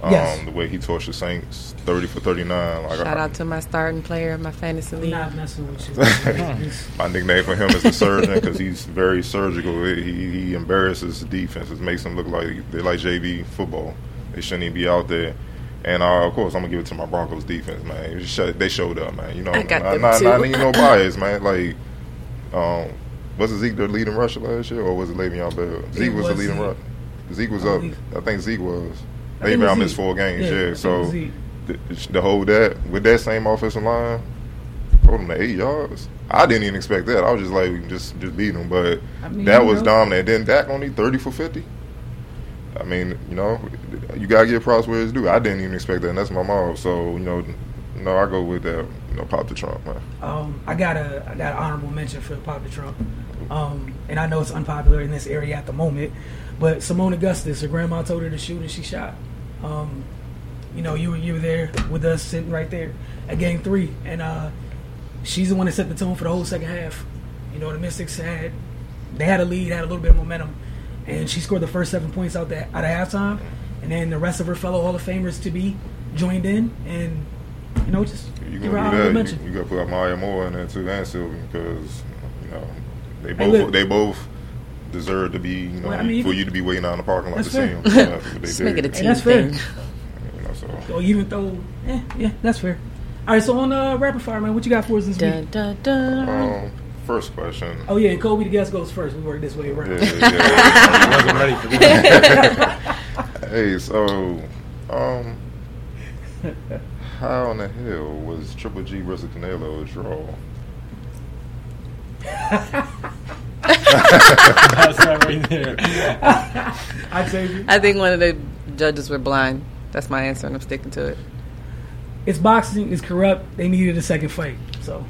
Speaker 4: Um,
Speaker 1: Yes.
Speaker 4: The way he torched the Saints, thirty for thirty nine. Like
Speaker 3: Shout
Speaker 4: I,
Speaker 3: out to my starting player in my fantasy
Speaker 1: I'm
Speaker 3: league.
Speaker 1: not messing with you.
Speaker 4: My nickname for him is the surgeon because he's very surgical. He, he embarrasses the defenses, makes them look like they're like JV football. They shouldn't even be out there. And uh, of course, I'm gonna give it to my Broncos defense, man. They showed up, man. You know,
Speaker 3: I got
Speaker 4: not,
Speaker 3: them
Speaker 4: not,
Speaker 3: too.
Speaker 4: not even no bias, man. Like, um, was it Zeke the leading rusher last year, or was it Le'Veon Bell? Zeke was, the leading
Speaker 1: Zeke.
Speaker 4: rusher. Zeke was
Speaker 1: I
Speaker 4: up.
Speaker 1: believe-
Speaker 4: I think Zeke was.
Speaker 1: I think
Speaker 4: Le'Veon missed four games,
Speaker 1: Yeah,
Speaker 4: yeah. so the, the whole that with that same offensive line, hold them to eight yards. I didn't even expect that. I was just like, just just beat them. But
Speaker 1: I mean,
Speaker 4: that was
Speaker 1: know.
Speaker 4: dominant. Then Dak only thirty for fifty. I mean, you know, you gotta give props where it's due. I didn't even expect that, and that's my mom. So you know, know, I go with that. You know, pop the trunk, man.
Speaker 1: Um, I got a I got an honorable mention for Pop the Trunk, um, and I know it's unpopular in this area at the moment, but Seimone Augustus, her grandma told her to shoot and she shot. Um, you know, you were you were there with us sitting right there at Game Three, and uh, she's the one that set the tone for the whole second half. You know, the Mystics had they had a lead, had a little bit of momentum, and she scored the first seven points out that out of halftime, and then the rest of her fellow Hall of Famers to be joined in, and you know, just
Speaker 4: You
Speaker 1: give her
Speaker 4: gonna
Speaker 1: honorable
Speaker 4: do that?
Speaker 1: mention.
Speaker 4: You, you gotta put Maya Moore in there too, and Sylvie, because you know they
Speaker 1: Hey,
Speaker 4: both they both deserve to be you know
Speaker 1: Well, I mean,
Speaker 4: for you to be waiting out in the parking lot
Speaker 1: That's
Speaker 4: to see
Speaker 1: fair.
Speaker 4: them. Yeah, that's what they
Speaker 3: Just
Speaker 4: did.
Speaker 3: make it a team
Speaker 1: that's fair.
Speaker 4: You know, so.
Speaker 1: Or even though, eh, yeah, that's fair. All right, so on uh, rapid fire, man, what you got for us this
Speaker 3: Dun,
Speaker 1: week?
Speaker 3: dun, dun.
Speaker 4: Um, first question.
Speaker 1: Oh yeah, Colby the guest goes first. We work this way around.
Speaker 4: Yeah, yeah.
Speaker 2: I wasn't ready for that.
Speaker 4: hey, so, um, how in the hell was Triple G versus Canelo a draw?
Speaker 2: That's that right there.
Speaker 1: I'd say
Speaker 3: I think one of the judges were blind. That's my answer, and I'm sticking to it.
Speaker 1: it's boxing. It's corrupt. They needed a second fight. So,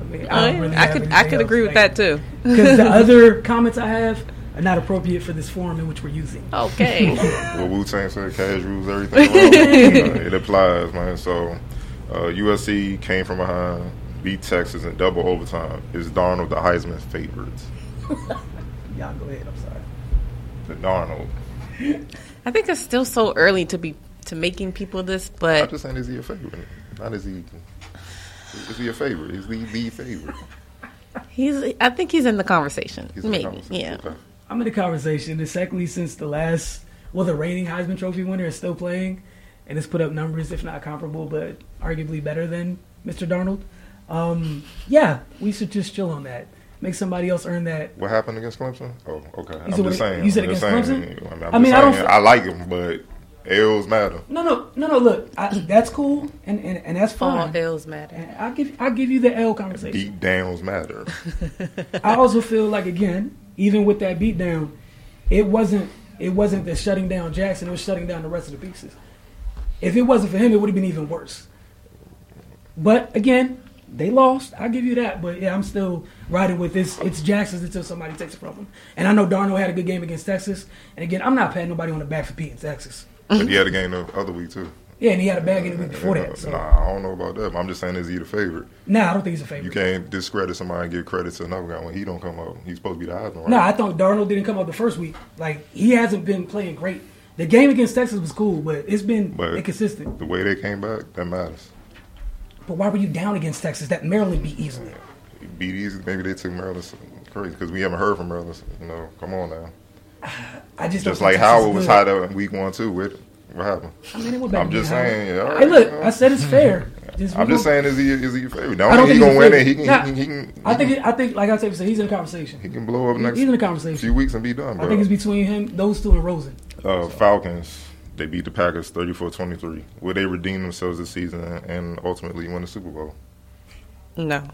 Speaker 1: I mean, I, don't really
Speaker 3: I could I could agree with that too.
Speaker 1: Because the other comments I have are not appropriate for this forum in which we're using.
Speaker 3: Okay.
Speaker 4: Well, Wu Tang said cash rules everything. wrong. Uh, it applies, man. So, uh, USC came from behind, beat Texas in double overtime. Is Darnold the Heisman favorites?
Speaker 1: Y'all go ahead. I'm sorry.
Speaker 4: The Darnold.
Speaker 3: I think it's still so early to be to making people this, but I'm
Speaker 4: just saying, is he a favorite? Not is he? Is he a favorite? Is he the favorite?
Speaker 3: he's. I think he's in the conversation.
Speaker 4: He's in the
Speaker 3: Maybe,
Speaker 4: conversation.
Speaker 3: yeah.
Speaker 4: Okay.
Speaker 1: I'm in the conversation. And secondly, since the last, well, the reigning Heisman Trophy winner is still playing, and has put up numbers, if not comparable, but arguably better than Mr. Darnold. Um, yeah, we should just chill on that. Make somebody else earn that.
Speaker 4: What happened against Clemson? Oh, okay. I'm
Speaker 1: said what-
Speaker 4: just saying.
Speaker 1: you said
Speaker 4: I'm just
Speaker 1: against. Clemson?
Speaker 4: I mean, I'm
Speaker 1: I mean,
Speaker 4: just
Speaker 1: I don't
Speaker 4: saying,
Speaker 1: f-
Speaker 4: I like him, but L's matter.
Speaker 1: No, no, no, no. Look, I, that's cool, and, and, and that's
Speaker 3: All
Speaker 1: fine.
Speaker 3: L's matter.
Speaker 1: And I'll give I'll give you the L conversation.
Speaker 4: Beat downs matter.
Speaker 1: I also feel like again, even with that beat down, it wasn't it wasn't the shutting down Jackson. It was shutting down the rest of the pieces. If it wasn't for him, it would have been even worse. But again, they lost. I'll give you that. But yeah, I'm still riding with this. It's Jackson's until somebody takes it from him. And I know Darnold had a good game against Texas. And again, I'm not patting nobody on the back for beating Texas.
Speaker 4: but he had a game the other week too.
Speaker 1: Yeah, and he had a bad game the week before that. So
Speaker 4: Nah, I don't know about that. But I'm just saying, is he the favorite?
Speaker 1: nah, I don't think he's a favorite.
Speaker 4: You can't discredit somebody and give credit to another guy when he don't come up. He's supposed to be the Heisman, right?
Speaker 1: No, I thought Darnold didn't come up the first week. Like he hasn't been playing great. The game against Texas was cool, but it's been
Speaker 4: But-
Speaker 1: inconsistent.
Speaker 4: The way they came back, that matters.
Speaker 1: But why were you down against Texas? That Maryland beat easily.
Speaker 4: Beat easy. Maybe they took Maryland crazy because we haven't heard from Maryland. You know, come on now.
Speaker 1: I just
Speaker 4: Just like Howard was hot up in week one too. With what happened?
Speaker 1: I mean, it
Speaker 4: I'm just
Speaker 1: Howard.
Speaker 4: saying. Yeah,
Speaker 1: Hey, look,
Speaker 4: you know.
Speaker 1: I said it's fair. Just,
Speaker 4: I'm just saying, is he is he your favorite?
Speaker 1: I don't
Speaker 4: he
Speaker 1: think
Speaker 4: gonna
Speaker 1: he's
Speaker 4: win it. He can,
Speaker 1: favorite.
Speaker 4: he can, he can.
Speaker 1: I think. It, I think, like I said, he's in the conversation.
Speaker 4: he can blow up next
Speaker 1: He's in the conversation.
Speaker 4: few weeks and be done.
Speaker 1: I think it's between him, those two, and Rosen.
Speaker 4: uh, Falcons. They beat the Packers 34-23. Will they redeem themselves this season and ultimately win the Super Bowl?
Speaker 3: No,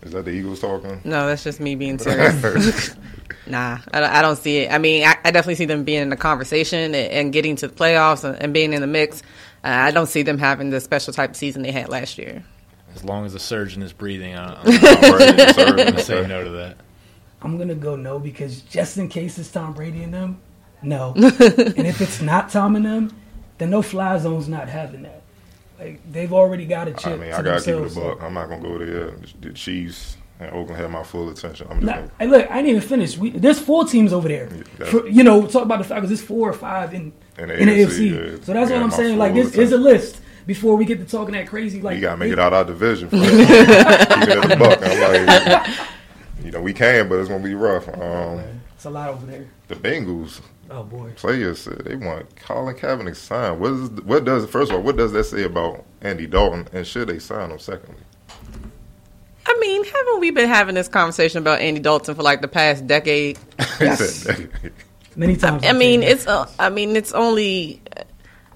Speaker 4: Is that the Eagles talking?
Speaker 3: no, that's just me being serious. nah, I, don't- I don't see it. I mean, I, I definitely see them being in the conversation and, and getting to the playoffs and, and being in the mix. Uh, I don't see them having the special type of season they had last year.
Speaker 2: As long as the surgeon is breathing, I- I'm,
Speaker 4: I'm ready to serve
Speaker 2: I'm gonna say no to that.
Speaker 1: I'm gonna go no because just in case it's Tom Brady and them, no. and if it's not Tom and them, then no fly zone's not having that. Like they've already got a chip.
Speaker 4: I mean,
Speaker 1: to
Speaker 4: I gotta keep it a
Speaker 1: themselves,
Speaker 4: buck. I'm not gonna go there. The Chiefs and Oakland have my full attention. I'm just
Speaker 1: Nah,
Speaker 4: gonna,
Speaker 1: look, I ain't even finished. We, there's four teams over there.
Speaker 4: Yeah.
Speaker 1: For, you know, talk about the Falcons. There's four or five in
Speaker 4: In the
Speaker 1: in the
Speaker 4: AFC,
Speaker 1: AFC.
Speaker 4: yeah.
Speaker 1: So that's
Speaker 4: Yeah,
Speaker 1: what I'm saying. Like this is a list before we get to talking that crazy. Like
Speaker 4: you gotta make
Speaker 1: they-
Speaker 4: it out our division. First. keep it at a buck. I'm like, you know, we can, but it's gonna be rough. Um,
Speaker 1: It's a lot over there.
Speaker 4: the Bengals
Speaker 1: Oh boy.
Speaker 4: players said they want Colin Kaepernick signed. What is what does first of all what does that say about Andy Dalton and should they sign him? Secondly,
Speaker 3: I mean, haven't we been having this conversation about Andy Dalton for like the past decade?
Speaker 1: Yes. Many times.
Speaker 3: I
Speaker 1: I've
Speaker 3: mean, it's uh, I mean, it's only.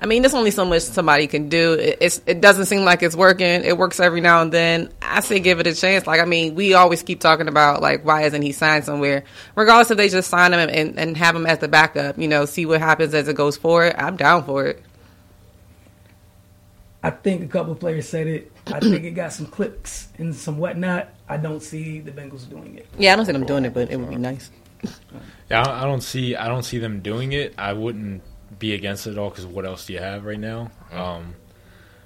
Speaker 3: I mean, there's only so much somebody can do. It, it's it doesn't seem like it's working. It works every now and then. I say give it a chance. Like I mean, we always keep talking about like why isn't he signed somewhere? Regardless if they just sign him and, and have him as the backup, you know, see what happens as it goes forward. I'm down for it.
Speaker 1: I think a couple of players said it. I think it got some clicks and some whatnot. I don't see the Bengals doing it.
Speaker 3: Yeah, I don't see them doing it, but it would be nice.
Speaker 2: Yeah, I I don't see I don't see them doing it. I wouldn't be against it at all because what else do you have right now? Um,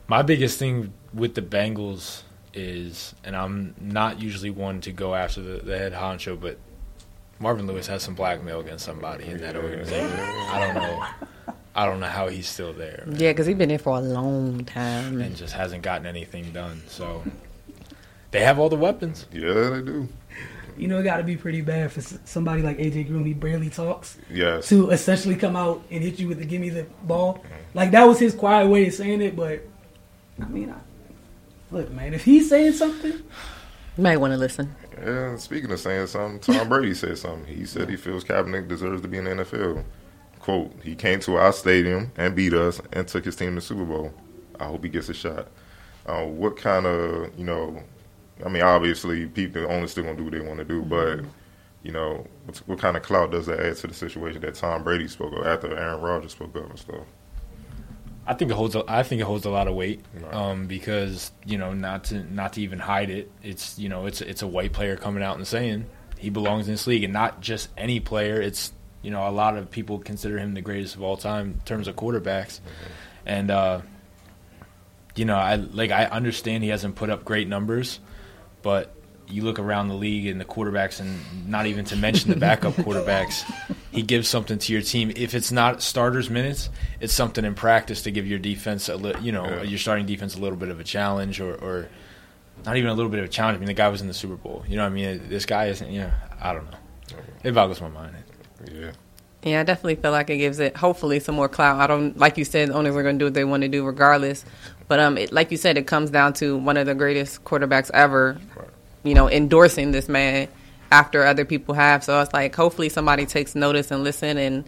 Speaker 2: my biggest thing with the Bengals is, and I'm not usually one to go after the, the head honcho, but Marvin Lewis has some blackmail against somebody in that organization. I don't know. I don't know how he's still there man,
Speaker 3: Yeah, because he's been there for a long time.
Speaker 2: and just hasn't gotten anything done. So they have all the weapons.
Speaker 4: yeah, they do.
Speaker 1: You know, it got to be pretty bad for somebody like AJ Green. He barely talks
Speaker 4: Yes,
Speaker 1: to essentially come out and hit you with the "give me the ball." Like that was his quiet way of saying it. But I mean, I, look, man, if he's saying something,
Speaker 3: You might want to listen.
Speaker 4: Yeah, speaking of saying something, Tom Brady said something. He said he feels Kaepernick deserves to be in the NFL. Quote, he came to our stadium and beat us and took his team to the Super Bowl. I hope he gets a shot. Uh, what kind of, you know, I mean, obviously, people only still going to do what they want to do, but, you know, what, what kind of clout does that add to the situation that Tom Brady spoke of after Aaron Rodgers spoke up and stuff?
Speaker 2: I think it holds. A, I think it holds a lot of weight
Speaker 4: Right.
Speaker 2: um, because you know not to not to even hide it. It's you know it's it's a white player coming out and saying he belongs in this league, and not just any player. It's you know a lot of people consider him the greatest of all time in terms of quarterbacks, and uh, you know I like I understand he hasn't put up great numbers, but you look around the league and the quarterbacks, and not even to mention the backup quarterbacks, he gives something to your team. If it's not starters minutes, it's something in practice to give your defense a li- you know
Speaker 4: Yeah.
Speaker 2: your starting defense a little bit of a challenge or, or not even a little bit of a challenge. I mean, the guy was in the Super Bowl. You know what I mean? This guy isn't. Yeah, I don't know. It boggles my mind.
Speaker 4: Yeah.
Speaker 3: Yeah, I definitely feel like it gives it hopefully some more clout. I don't like you said, the owners are going to do what they want to do regardless. But um, it, like you said, it comes down to one of the greatest quarterbacks ever,
Speaker 4: Right.
Speaker 3: you know, endorsing this man after other people have. So it's like hopefully somebody takes notice and listen and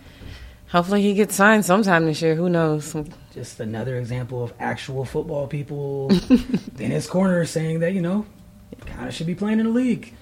Speaker 3: Hopefully he gets signed sometime this year. Who knows?
Speaker 1: Just another example of actual football people in his corner saying that, you know, kind of should be playing in the league.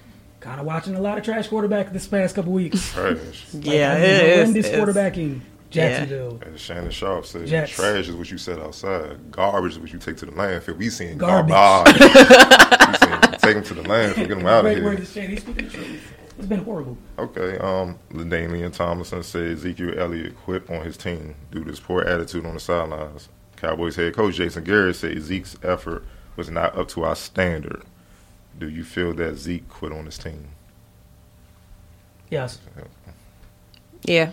Speaker 1: Kind of watching a lot of trash quarterback this past couple weeks.
Speaker 4: Trash.
Speaker 1: Like,
Speaker 3: Yeah,
Speaker 1: I mean,
Speaker 3: it is.
Speaker 1: horrendous
Speaker 3: It's-
Speaker 1: quarterbacking. Jacksonville.
Speaker 4: As Shannon Sharpe said,
Speaker 1: Jets.
Speaker 4: trash is what you set outside. Garbage is what you take to the landfill. We seen
Speaker 1: Garbage.
Speaker 4: garbage. we seen, take them to the landfill, get them out of here.
Speaker 1: word to say. He's speaking the truth. It's been horrible.
Speaker 4: Okay, um, LaDainian Tomlinson said Ezekiel Elliott quit on his team due to his poor attitude on the sidelines. Cowboys head coach Jason Garrett said Zeke's effort was not up to our standard. Do you feel that Zeke quit on his team?
Speaker 1: Yes.
Speaker 3: Yeah,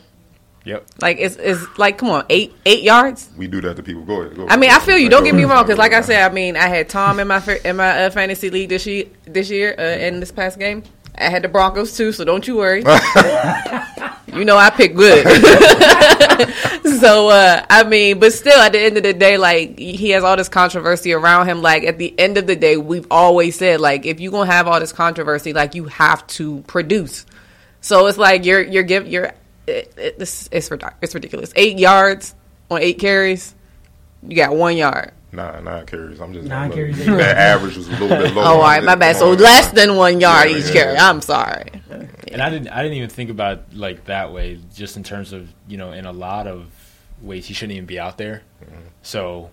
Speaker 2: Yep.
Speaker 3: like it's it's like come on, eight eight yards.
Speaker 4: We do that to people. Go ahead. Go
Speaker 3: I mean, I feel you.
Speaker 4: Go
Speaker 3: Don't get me wrong, because like I said, I mean, I had Tom in my in my uh, fantasy league this year, this year, uh, in this past game. I had the Broncos too, so don't you worry. you know, I pick good. so, uh, I mean, but still, at the end of the day, like he has all this controversy around him. Like at the end of the day, we've always said, like if you're gonna have all this controversy, like you have to produce. So it's like you're you're give you're it, it, it's it's it's ridiculous. Eight yards on eight carries, you got one yard.
Speaker 4: Nah, nine carries. I'm just
Speaker 1: Nine carries.
Speaker 4: That average was a little bit low.
Speaker 3: Oh, all right, my bad. So less than one yard
Speaker 4: Yeah,
Speaker 3: each
Speaker 4: yeah.
Speaker 3: carry. I'm sorry.
Speaker 2: And I didn't I didn't even think about it like that way, just in terms of you know, in a lot of ways he shouldn't even be out there. Mm-hmm. So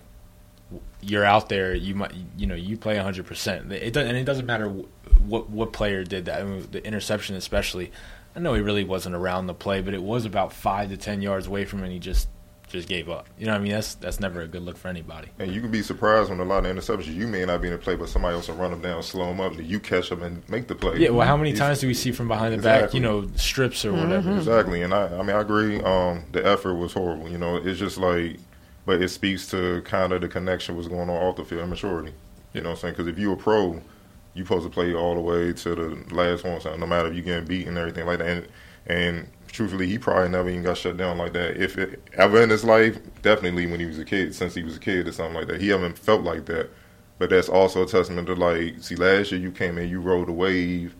Speaker 2: you're out there, you might you know you play 100. percent It does, and it doesn't matter what what player did that. I mean, the interception especially. I know he really wasn't around the play, but it was about five to ten yards away from him, and he just just gave up. You know, what I mean, that's that's never a good look for anybody.
Speaker 4: And you can be surprised when a lot of interceptions you may not be in the play, but somebody else will run them down, slow them up, and you catch them and make the play.
Speaker 2: Yeah, well, how many times do we see from behind the back? You know, strips or whatever.
Speaker 4: Exactly, and I, I mean, I agree. Um, the effort was horrible. You know, it's just like, but it speaks to kind of the connection was going on off the field and maturity. You know what I'm saying? Because if you're a pro, you supposed to play all the way to the last one, so no matter if you getting beat and everything like that. And, and truthfully, he probably never even got shut down like that. If it, ever in his life, definitely when he was a kid, since he was a kid or something like that, he haven't felt like that. But that's also a testament to like, see, last year you came in, you rode the wave.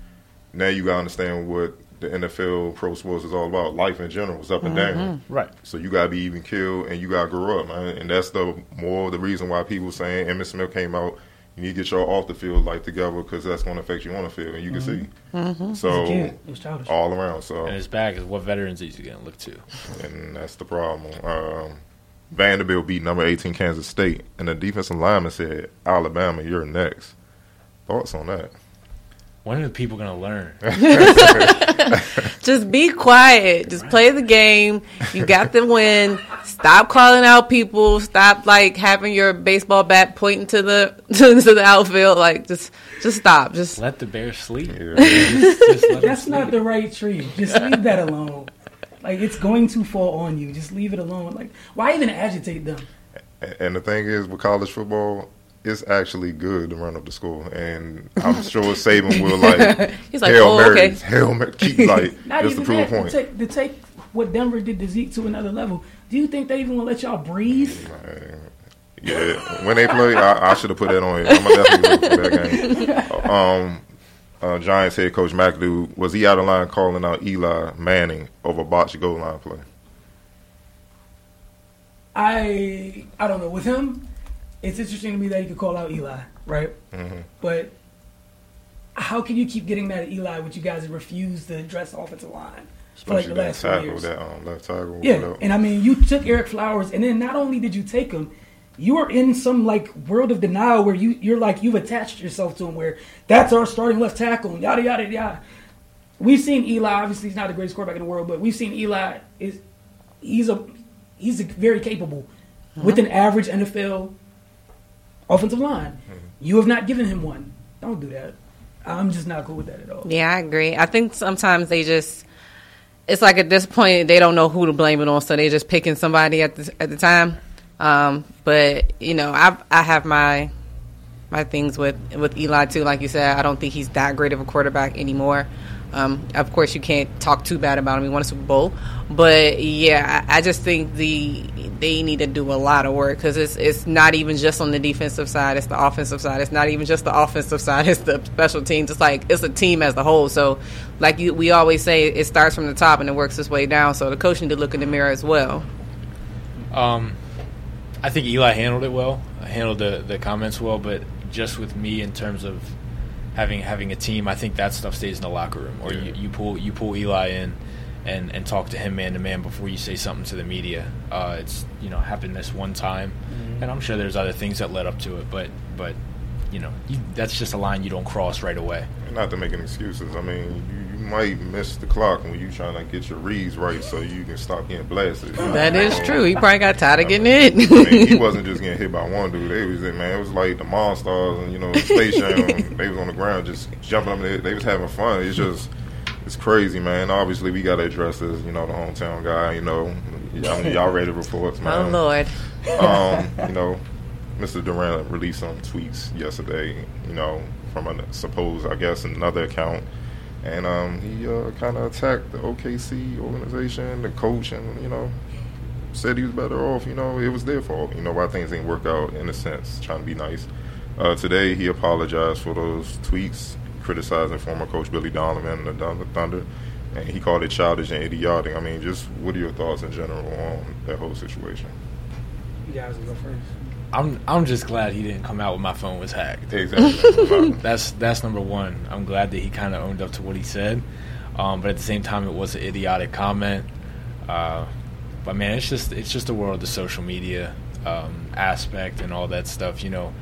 Speaker 4: Now you gotta understand what the NFL pro sports is all about. Life in general is up and mm-hmm. down.
Speaker 2: Right.
Speaker 4: So you gotta be even killed and you gotta grow up, man. And that's the more the reason why people saying Emmitt Smith came out. You need to get your off the field life together because that's going to affect you on the field, and you can see.
Speaker 1: As a
Speaker 4: So
Speaker 1: kid, it childish.
Speaker 4: all around. So
Speaker 2: And his back is what veterans is he going to look to?
Speaker 4: and that's the problem. Um, Vanderbilt beat number 18 Kansas State, and the defensive lineman said, "Alabama, you're next." Thoughts on that?
Speaker 2: When are the people going to learn?
Speaker 3: Just be quiet. Just play the game. You got the win. Stop calling out people. Stop like having your baseball bat pointing to the to the outfield. Like just just stop. Just
Speaker 2: Let the bear sleep.
Speaker 4: Yeah.
Speaker 2: Just, just
Speaker 1: That's
Speaker 2: sleep.
Speaker 1: not the right tree. Just leave that alone. Like it's going to fall on you. Just leave it alone. Like why even agitate them?
Speaker 4: and the thing is, with college football, it's actually good to run up the score, and I'm sure Saban will like
Speaker 3: He's like,
Speaker 4: Hail
Speaker 3: oh,
Speaker 4: Mary,
Speaker 3: okay.
Speaker 4: Hail Mary, keep like
Speaker 1: Not
Speaker 4: just to prove a
Speaker 1: that. To
Speaker 4: point.
Speaker 1: take, to take what Denver did to Zeke to another level. Do you think they even gonna let y'all breathe?
Speaker 4: Yeah, when they play, I, I should have put that on here. I'm gonna definitely look for that game. Um, uh, Giants head coach McAdoo was he out of line calling out Eli Manning over botched goal line play?
Speaker 1: I I don't know. With him, it's interesting to me that you could call out Eli, right?
Speaker 4: Mhm.
Speaker 1: But how can you keep getting mad at Eli when you guys refuse to address the offensive line for like
Speaker 4: Especially
Speaker 1: the
Speaker 4: that
Speaker 1: last few
Speaker 4: tackle,
Speaker 1: years?
Speaker 4: that um, left tackle.
Speaker 1: Yeah,
Speaker 4: whatever.
Speaker 1: and I mean, you took Ereck Flowers, and then not only did you take him, you are in some like world of denial where you you're like you've attached yourself to him, where that's our starting left tackle, and yada yada yada. We've seen Eli. Obviously, he's not the greatest quarterback in the world, but we've seen Eli is he's a he's a very capable with an average NFL offensive line. You have not given him one. Don't do that. I'm just not cool with that at all.
Speaker 3: Yeah, I agree. I think sometimes they just it's like at this point they don't know who to blame it on, so they're just picking somebody at the at the time. Um, but you know, I I have my my things with with Eli too. Like you said, I don't think he's that great of a quarterback anymore. Um, of course, you can't talk too bad about him. He won a Super Bowl, but yeah, I, I just think the they need to do a lot of work because it's it's not even just on the defensive side; it's the offensive side. It's not even just the offensive side; it's the special teams. It's like it's a team as a whole. So, like you, we always say, it starts from the top and it works its way down. So the coach need to look in the mirror as well.
Speaker 2: Um, I think Eli handled it well. I Handled the the comments well, but just with me in terms of having having a team, I think that stuff stays in the locker room. Or you, you pull you pull Eli in and and talk to him man to man before you say something to the media. Uh, it's you know happened this one time, mm-hmm. and I'm sure there's other things that led up to it, but but you know you, that's just a line you don't cross right away.
Speaker 4: Not to make any excuses. I mean, you, you might miss the clock when you trying to get your reads right so you can stop getting blasted.
Speaker 3: That is true. He probably got tired of getting hit.
Speaker 4: I mean, he wasn't just getting hit by one dude. They was man. It was like the Monstars and you know Space Jam. they was on the ground just jumping up. They, they was having fun. It's just it's crazy, man. Obviously, we got to address this. You know, the hometown guy. You know, y'all, y'all read the reports, man.
Speaker 3: Oh Lord.
Speaker 4: Um, you know, Mr. Durant released some tweets yesterday. You know, from a supposed, I guess, another account, and um, he uh, kind of attacked the OKC organization, the coach, and you know, said he was better off. You know, it was their fault. You know, why things didn't work out in a sense, trying to be nice. Uh, today, he apologized for those tweets criticizing former coach Billy Donovan and the Thunder, and he called it childish and idiotic. I mean, just what are your thoughts in general on that whole situation?
Speaker 1: You guys will go first.
Speaker 2: I'm I'm just glad he didn't come out with my phone was hacked.
Speaker 4: Exactly.
Speaker 2: that's that's number one. I'm glad that he kind of owned up to what he said, um, but at the same time, it was an idiotic comment. Uh, but man, it's just it's just the world of the social media um, aspect and all that stuff. You know,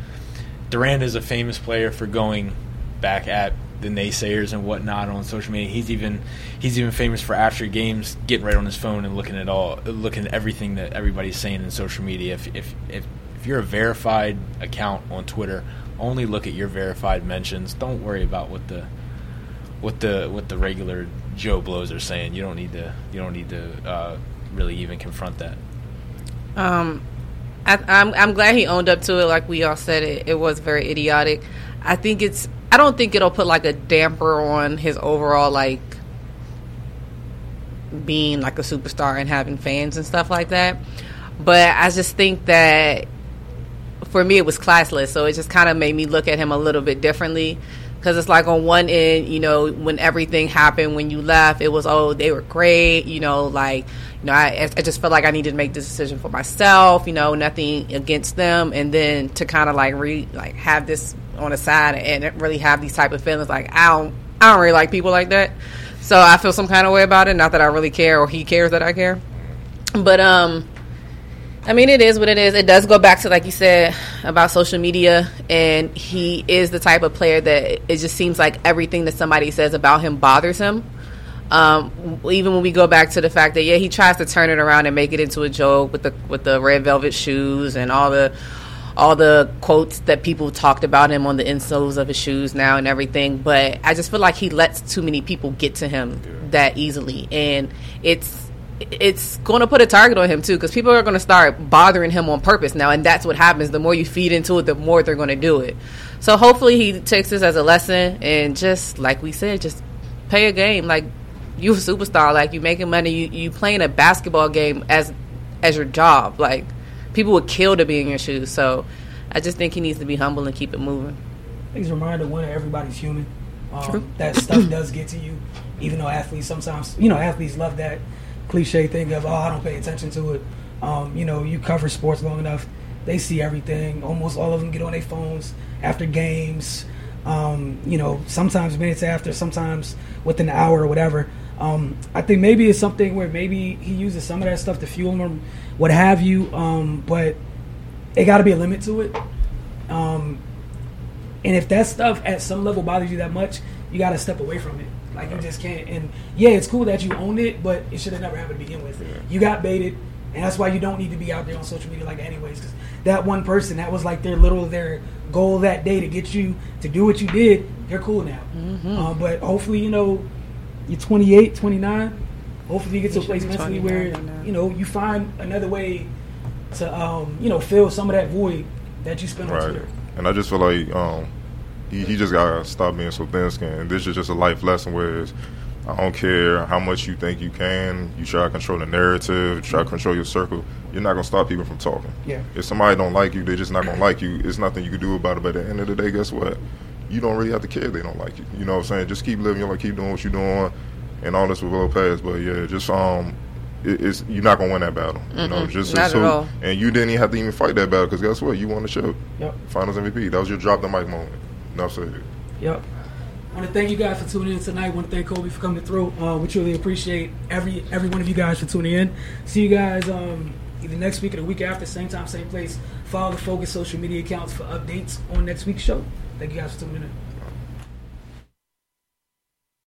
Speaker 2: Durant is a famous player for going back at the naysayers and whatnot on social media. He's even he's even famous for after games getting right on his phone and looking at all looking at everything that everybody's saying in social media. If if if, if you're a verified account on Twitter, only look at your verified mentions. Don't worry about what the what the what the regular Joe blows are saying. You don't need to you don't need to uh, really even confront that.
Speaker 3: Um, I, I'm, I'm glad he owned up to it. Like we all said, it it was very idiotic. I think it's I don't think it'll put like a damper on his overall like being like a superstar and having fans and stuff like that. But I just think that for me it was classless, so it just kind of made me look at him a little bit differently. Because it's like on one end, you know, when everything happened, when you left, it was oh they were great, you know, like you know I I just felt like I needed to make this decision for myself, you know, nothing against them, and then to kind of like re like have this on the side and really have these type of feelings. Like I don't, I don't really like people like that. So I feel some kind of way about it. Not that I really care or he cares that I care. But um, I mean, it is what it is. It does go back to like you said about social media, and he is the type of player that it just seems like everything that somebody says about him bothers him. Um, even when we go back to the fact that yeah, he tries to turn it around and make it into a joke with the with the red velvet shoes and all the all the quotes that people talked about him on the insoles of his shoes now and everything. But I just feel like he lets too many people get to him yeah. that easily, and it's it's going to put a target on him too because people are going to start bothering him on purpose now, and that's what happens. The more you feed into it, the more they're going to do it. So hopefully he takes this as a lesson and just like we said, just pay a game like you a superstar, like you making money, you you playing a basketball game as as your job, like people would kill to be in your shoes. So I just think he needs to be humble and keep it moving.
Speaker 1: It's a reminder one, everybody's human. Um, True. That stuff does get to you, even though athletes sometimes, you know, athletes love that cliche thing of, oh, I don't pay attention to it. Um, you know, you cover sports long enough, they see everything. Almost all of them get on their phones after games. Um, you know, sometimes minutes after, sometimes within an hour or whatever. Um, I think maybe it's something where maybe he uses some of that stuff to fuel him what have you. Um, but it got to be a limit to it. Um, and if that stuff at some level bothers you that much, you got to step away from it. Like you just can't. And yeah, it's cool that you own it, but it should have never happened to begin with. Yeah. You got baited, and that's why you don't need to be out there on social media like that anyways. Because that one person, that was like their little their goal that day to get you to do what you did. They're cool now. Mm-hmm. Um, but hopefully, you know, you're 28, 29 hopefully you get to a place mentally where you know you find another way to um, you know fill some of that void that you spent right. on Twitter.
Speaker 4: And I just feel like um, he, he just gotta stop being so thin skinned. This is just a life lesson. Whereas I don't care how much you think you can. You try to control the narrative, try to control your circle. You're not gonna stop people from talking.
Speaker 1: Yeah.
Speaker 4: If somebody don't like you, they're just not gonna like you. It's nothing you can do about it. But at the end of the day, guess what? You don't really have to care if they don't like you. You know what I'm saying? Just keep living your life, keep doing what you're doing, and all this will go past. But yeah, just um, it, it's you're not gonna win that battle. You know,
Speaker 3: Mm-mm,
Speaker 4: just
Speaker 3: not
Speaker 4: so,
Speaker 3: at all.
Speaker 4: and you didn't even have to even fight that battle because guess what? You won the show.
Speaker 1: Yep.
Speaker 4: Finals MVP. That was your drop the mic moment. Enough said.
Speaker 1: Yep. I want to thank you guys for tuning in tonight. I want to thank Colby for coming through. Uh, we truly appreciate every every one of you guys for tuning in. See you guys um, either next week or the week after, same time, same place. Follow the Focus social media accounts for updates on next week's show. Thank you guys for tuning in.